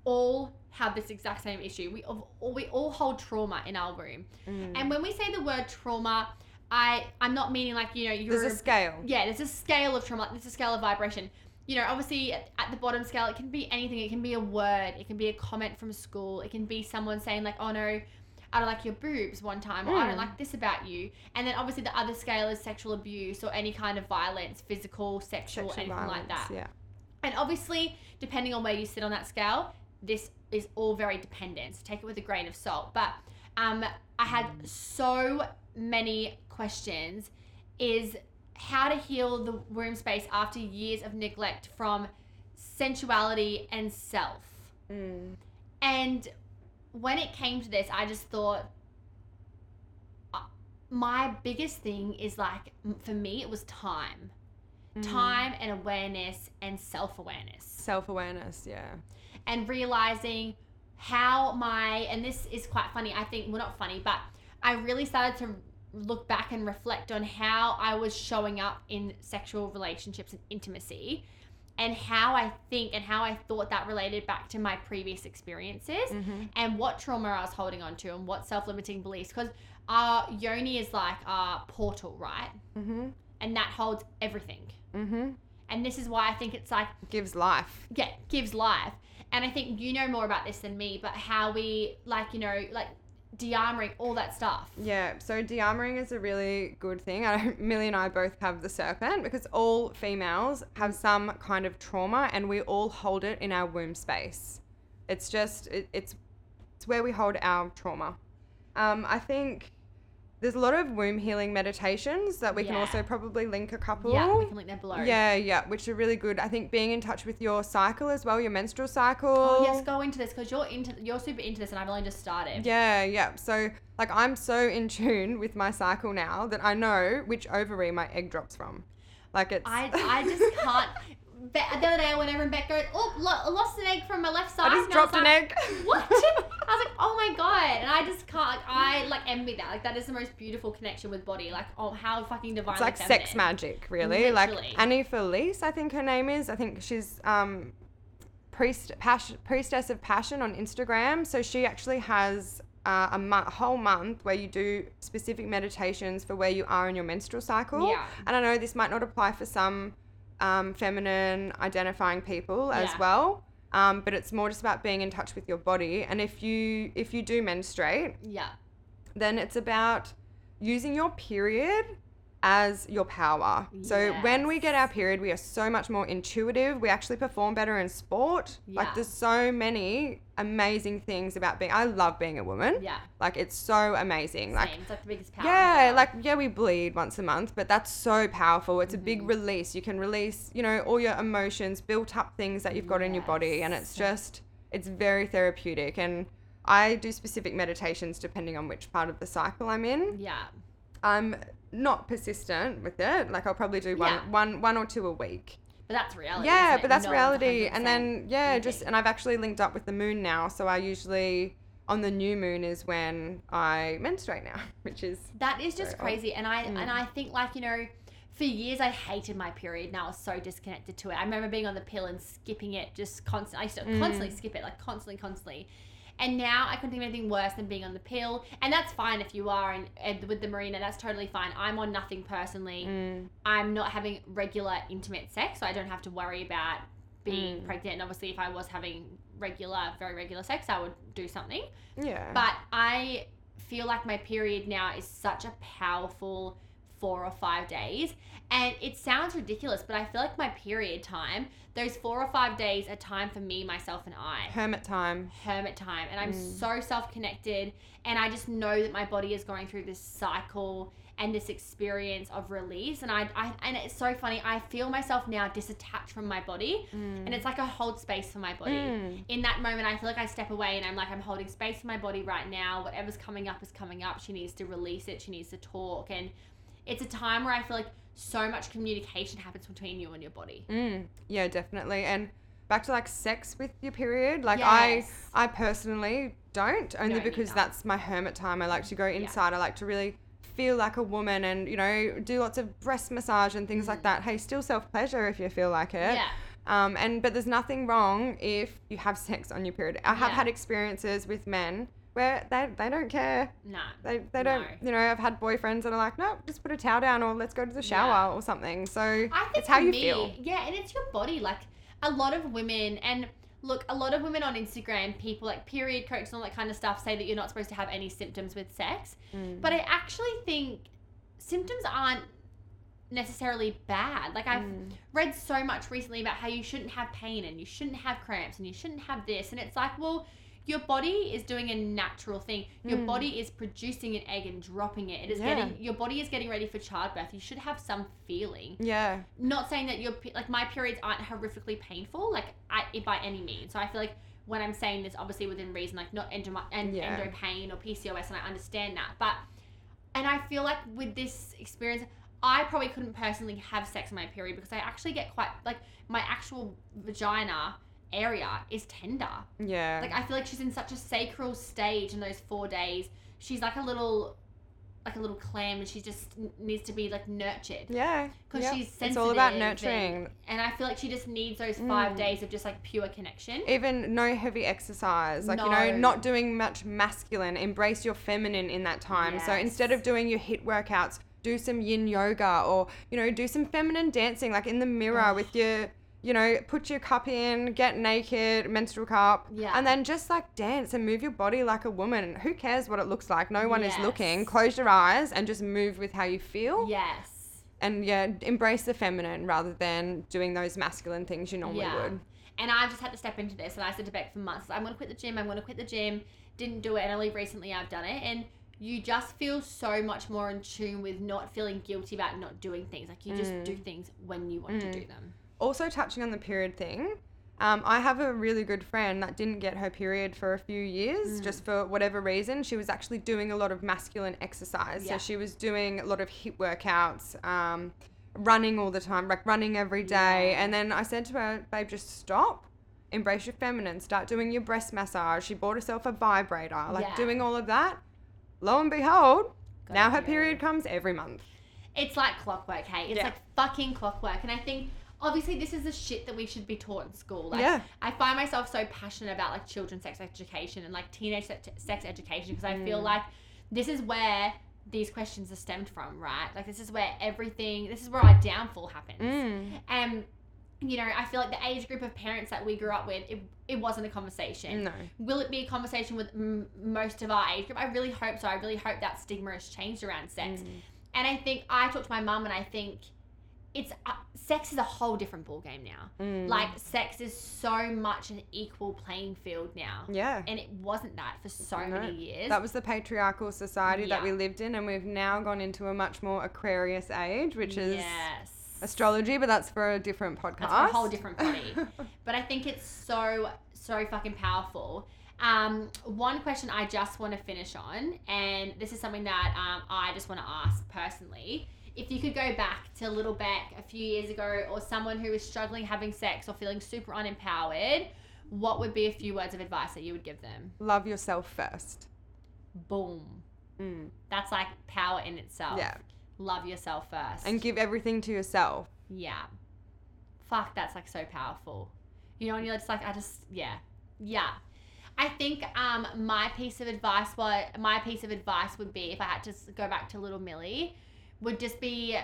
all have this exact same issue. We all, we all hold trauma in our room, Mm. and when we say the word trauma, I I'm not meaning like you know you're There's a scale. yeah, there's a scale of trauma. There's a scale of vibration. You know, obviously at, at the bottom scale, it can be anything. It can be a word. It can be a comment from school. It can be someone saying like, "Oh no, I don't like your boobs" one time, or "I don't Mm. like this about you." And then obviously the other scale is sexual abuse or any kind of violence, physical, sexual, Sexual anything like that. Yeah. And obviously, depending on where you sit on that scale, this is all very dependent. So take it with a grain of salt. But um, I had so many questions. Is how to heal the womb space after years of neglect from sensuality and self. Mm. And when it came to this, I just thought uh, my biggest thing is like for me it was time. Mm. Time and awareness and self-awareness Self awareness. Yeah. and realizing how my and this is quite funny i think well not funny but i really started to look back and reflect on how i was showing up in sexual relationships and intimacy and how i think and how i thought that related back to my previous experiences Mm-hmm. and what trauma i was holding on to and what self-limiting beliefs because our yoni is like our portal right Mm-hmm. and that holds everything Mm-hmm. And this is why I think it's like Gives life. yeah, gives life. And I think you know more about this than me, but how we like, you know, like de-armoring, all that stuff. Yeah, so de-armoring is a really good thing. I Millie and I both have the serpent because all females have some kind of trauma and we all hold it in our womb space. It's just it, it's it's where we hold our trauma. Um, I think there's a lot of womb healing meditations that we can also probably link a couple. Yeah, we can link that below. Yeah, yeah, which are really good. I think being in touch with your cycle as well, your menstrual cycle. Oh yes, go into this because you're into you're super into this, and I've only just started. Yeah, yeah. So, like, I'm so in tune with my cycle now that I know which ovary my egg drops from. Like, it's. I I just can't. Be- the other day I went over and Beck goes, oh, lo- I lost an egg from my left side. I just And dropped an like, egg. What? I was like, oh my god, and I just can't. Like, I like envy that. Like that is the most beautiful connection with body. Like, oh, how fucking divine. It's like sex magic, really. Literally. Like Annie Felice, I think her name is. I think she's um, priest passion, priestess of passion on Instagram. So she actually has uh, a whole month where you do specific meditations for where you are in your menstrual cycle. Yeah. And I know this might not apply for some um, feminine identifying people as Yeah. well. Um, but it's more just about being in touch with your body. And if you if you do menstruate, Yeah. then it's about using your period as your power. So when we get our period, we are so much more intuitive. We actually perform better in sport. Yeah. Like there's so many amazing things about being I love being a woman. Yeah. Like it's so amazing. Like It's like the biggest power. yeah, like yeah, we bleed once a month, but that's so powerful. It's a Mm-hmm. big release. You can release, you know, all your emotions, built up things that you've got in your body, and it's just it's very therapeutic. And I do specific meditations depending on which part of the cycle I'm in. Yeah. I'm not persistent with it. Like I'll probably do one Yeah. one one or two a week. But that's reality. Yeah, but that's No, reality. And then yeah, just and I've actually linked up with the moon now, so I usually on the new moon is when I menstruate now, which is That is just Very odd. crazy, and I Mm. and I think like you know, for years I hated my period. Now I was so disconnected to it. I remember being on the pill and skipping it, just constant. I used to Mm. constantly skip it, like constantly, constantly. And now I couldn't think of anything worse than being on the pill, and that's fine if you are. And, and with the Mirena, that's totally fine. I'm on nothing personally. mm, I'm not having regular intimate sex, so I don't have to worry about being Mm. pregnant. And obviously, if I was having regular, very regular sex, I would do something. yeah. But I feel like my period now is such a powerful four or five days. And it sounds ridiculous, but I feel like my period time, those four or five days are time for me, myself, and I. Hermit time. Hermit time. And I'm Mm. so self connected. And I just know that my body is going through this cycle and this experience of release. And I, I and it's so funny. I feel myself now disattached from my body. And it's like a hold space for my body Mm. in that moment I feel like I step away and I'm like I'm holding space for my body right now whatever's coming up is coming up she needs to release it she needs to talk and it's a time where I feel like so much communication happens between you and your body Mm, yeah, definitely. And back to like sex with your period. Like Yes. I, I personally don't only No, because that's my hermit time. I like to go inside. I like to really feel like a woman and you know do lots of breast massage and things like that. Hey, still self pleasure if you feel like it. Mm. yeah Um, and but there's nothing wrong if you have sex on your period. I have Yeah. had experiences with men where they they don't care. no They, they don't, No. you know, I've had boyfriends that are like, no, just put a towel down or let's go to the shower Yeah. or something. So I think it's how you me, feel. Yeah, and it's your body. Like a lot of women, and look, a lot of women on Instagram, people like period coaches and all that kind of stuff, say that you're not supposed to have any symptoms with sex. Mm. But I actually think symptoms aren't necessarily bad. Like I've Mm. read so much recently about how you shouldn't have pain and you shouldn't have cramps and you shouldn't have this, and it's like, well. Your body is doing a natural thing. Your Mm. body is producing an egg and dropping it. It is Yeah. getting your body is getting ready for childbirth. You should have some feeling Yeah. not saying that your like my periods aren't horrifically painful like I, by any means so i feel like when i'm saying this obviously within reason like not endo and Yeah. endo pain or pcos and i understand that but and i feel like with this experience i probably couldn't personally have sex in my period because i actually get quite like my actual vagina area is tender Yeah. like i feel like she's in such a sacral stage in those four days she's like a little like a little clam and she just needs to be like nurtured yeah. because Yep. she's sensitive. It's all about nurturing. And, I feel like she just needs those five Mm. days of just like pure connection. Even no heavy exercise. Like, you know, not doing much masculine. Embrace your feminine in that time. So instead of doing your HIIT workouts, do some yin yoga or, you know, do some feminine dancing, like in the mirror Oh. with your, you know, put your cup in, get naked, menstrual cup, Yeah. and then just like dance and move your body like a woman. Who cares what it looks like? No one is looking. Close your eyes and just move with how you feel. Yes. And yeah, embrace the feminine rather than doing those masculine things you normally would. And I've just had to step into this, and I said to Beck for months, I'm going to quit the gym. I'm going to quit the gym. Didn't do it, and only recently I've done it. And you just feel so much more in tune with not feeling guilty about not doing things. Like you just Mm. do things when you want to do them. Also, touching on the period thing, um, I have a really good friend that didn't get her period for a few years, Mm. just for whatever reason. She was actually doing a lot of masculine exercise. Yeah. So she was doing a lot of HIIT workouts, um, running all the time, like running every day. Yeah. And then I said to her, babe, just stop. Embrace your feminine. Start doing your breast massage. She bought herself a vibrator, like Yeah. doing all of that. Lo and behold, Got now her period. period comes every month. It's like clockwork, hey? It's like fucking clockwork. And I think obviously this is the shit that we should be taught in school. Like Yeah. I find myself so passionate about like children's sex education and like teenage sex, education because I feel Mm. like this is where these questions are stemmed from, right? Like this is where everything this is where our downfall happens. Mm. And you know, I feel like the age group of parents that we grew up with, it, it wasn't a conversation. No. Will it be a conversation with m- most of our age group? I really hope so. I really hope that stigma has changed around sex. Mm. And I think I talk to my mum, and I think it's uh, sex is a whole different ballgame now. Mm. Like sex is so much an equal playing field now, yeah. and it wasn't that for so No, many years. That was the patriarchal society that we lived in, and we've now gone into a much more Aquarius age, which is yes. astrology, but that's for a different podcast. That's for a whole different body. but I think it's so so fucking powerful. Um, one question I just want to finish on, and this is something that um, I just want to ask personally. If you could go back to little Beck a few years ago, or someone who was struggling having sex or feeling super unempowered, what would be a few words of advice that you would give them? Love yourself first. Boom. Mm. That's like power in itself. Yeah. Love yourself first. And give everything to yourself. Yeah. Fuck, that's like so powerful. You know, and you're just like, I just, yeah. Yeah. I think um my piece of advice what my piece of advice would be if I had to go back to little Millie would just be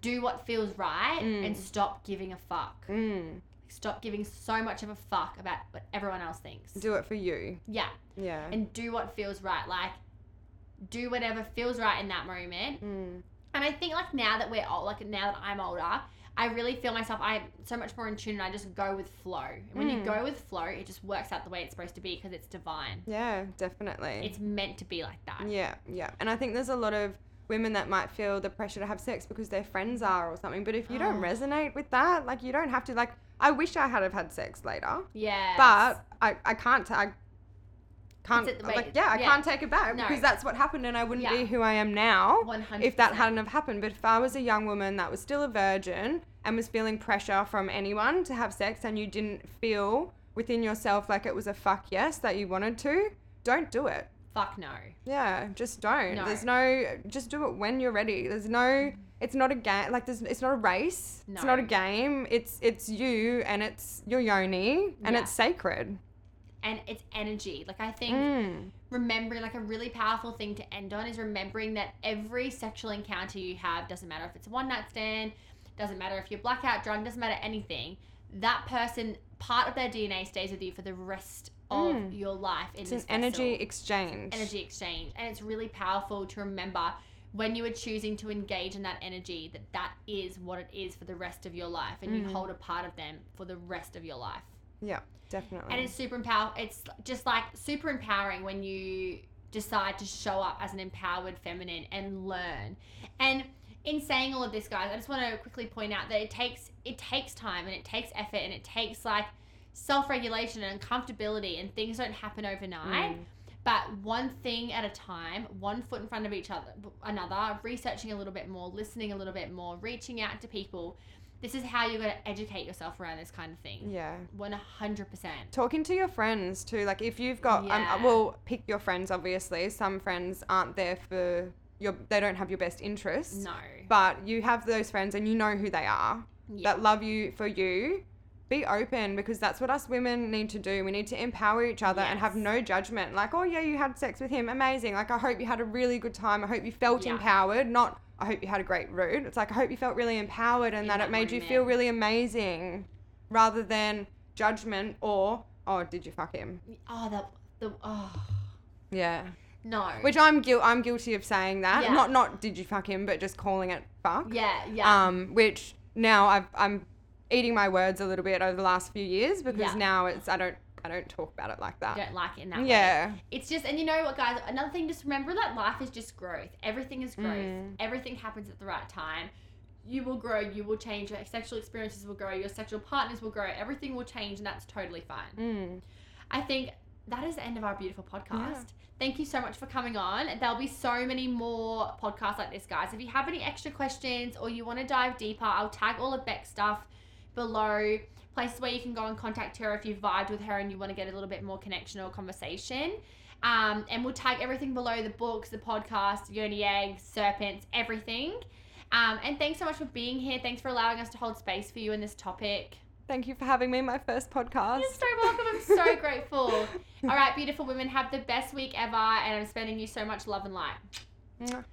do what feels right Mm. and stop giving a fuck. Mm. Stop giving so much of a fuck about what everyone else thinks. Do it for you. yeah. Yeah. And do what feels right. Like do whatever feels right in that moment Mm. and I think like now that we're old, like now that I'm older, I really feel myself. I'm so much more in tune, and I just go with flow. And when you Mm. go with flow, it just works out the way it's supposed to be because it's divine. Yeah, definitely. It's meant to be like that. Yeah, yeah. And I think there's a lot of women that might feel the pressure to have sex because their friends are or something. But if you don't Oh. resonate with that, like you don't have to like I wish I had have had sex later. Yeah. But I, I can't t- I can't It's at the way- like yeah, I yeah. can't take it back No. because that's what happened and I wouldn't Yeah. be who I am now one hundred. if that hadn't have happened. But if I was a young woman that was still a virgin and was feeling pressure from anyone to have sex and you didn't feel within yourself like it was a fuck yes that you wanted to, don't do it. Fuck no. Yeah, just don't. No. There's no just do it when you're ready. There's no it's not a game like there's it's not a race. No. It's not a game. It's it's you and it's your yoni and Yeah. it's sacred. And it's energy. Like I think Mm. remembering like a really powerful thing to end on is remembering that every sexual encounter you have doesn't matter if it's a one night stand, doesn't matter if you're blackout drunk, doesn't matter anything. That person, part of their DNA stays with you for the rest of Mm. your life in It's an energy exchange. energy exchange, and it's really powerful to remember when you are choosing to engage in that energy that that is what it is for the rest of your life, and you Mhm. hold a part of them for the rest of your life. Yeah, definitely. And it's super empower. It's just like super empowering when you decide to show up as an empowered feminine and learn. And in saying all of this, guys, I just want to quickly point out that it takes it takes time and it takes effort and it takes like self-regulation and comfortability and things don't happen overnight. Mm. But one thing at a time, one foot in front of each other, another, researching a little bit more, listening a little bit more, reaching out to people. This is how you're going to educate yourself around this kind of thing. yeah. 100%. Talking to your friends too. Like if you've got, Yeah. um, well, pick your friends. Obviously, some friends aren't there for your. They don't have your best interests. No. But you have those friends, and you know who they are. Yeah. that love you for you, be open because that's what us women need to do. We need to empower each other and have no judgment. Like, oh yeah, you had sex with him, amazing. Like, I hope you had a really good time. I hope you felt Yeah. empowered. Not, I hope you had a great root. It's like I hope you felt really empowered and In that, that it made you feel really amazing, rather than judgment or oh did you fuck him? Oh, that the oh Yeah. no. Which I'm guil- I'm guilty of saying that. Yeah. Not not did you fuck him, but just calling it fuck. yeah, yeah. Um, which now I've, I'm eating my words a little bit over the last few years because Yeah. now it's I don't I don't talk about it like that. don't like it in that way. yeah. It's just, and you know what, guys? Another thing, just remember that life is just growth. Everything is growth. Mm. Everything happens at the right time. You will grow. You will change. Your sexual experiences will grow. Your sexual partners will grow. Everything will change, and that's totally fine. Mm. I think that is the end of our beautiful podcast. Yeah. Thank you so much for coming on. There'll be so many more podcasts like this, guys. If you have any extra questions or you want to dive deeper, I'll tag all of Beck's stuff below. Places where you can go and contact her if you've vibed with her and you want to get a little bit more connection or conversation. Um, and we'll tag everything below the books, the podcast, Yoni Eggs, Serpents, everything. Um, and thanks so much for being here. Thanks for allowing us to hold space for you in this topic. Thank you for having me, my first podcast. You're so welcome. I'm so grateful. All right, beautiful women, have the best week ever, and I'm sending you so much love and light. Mwah.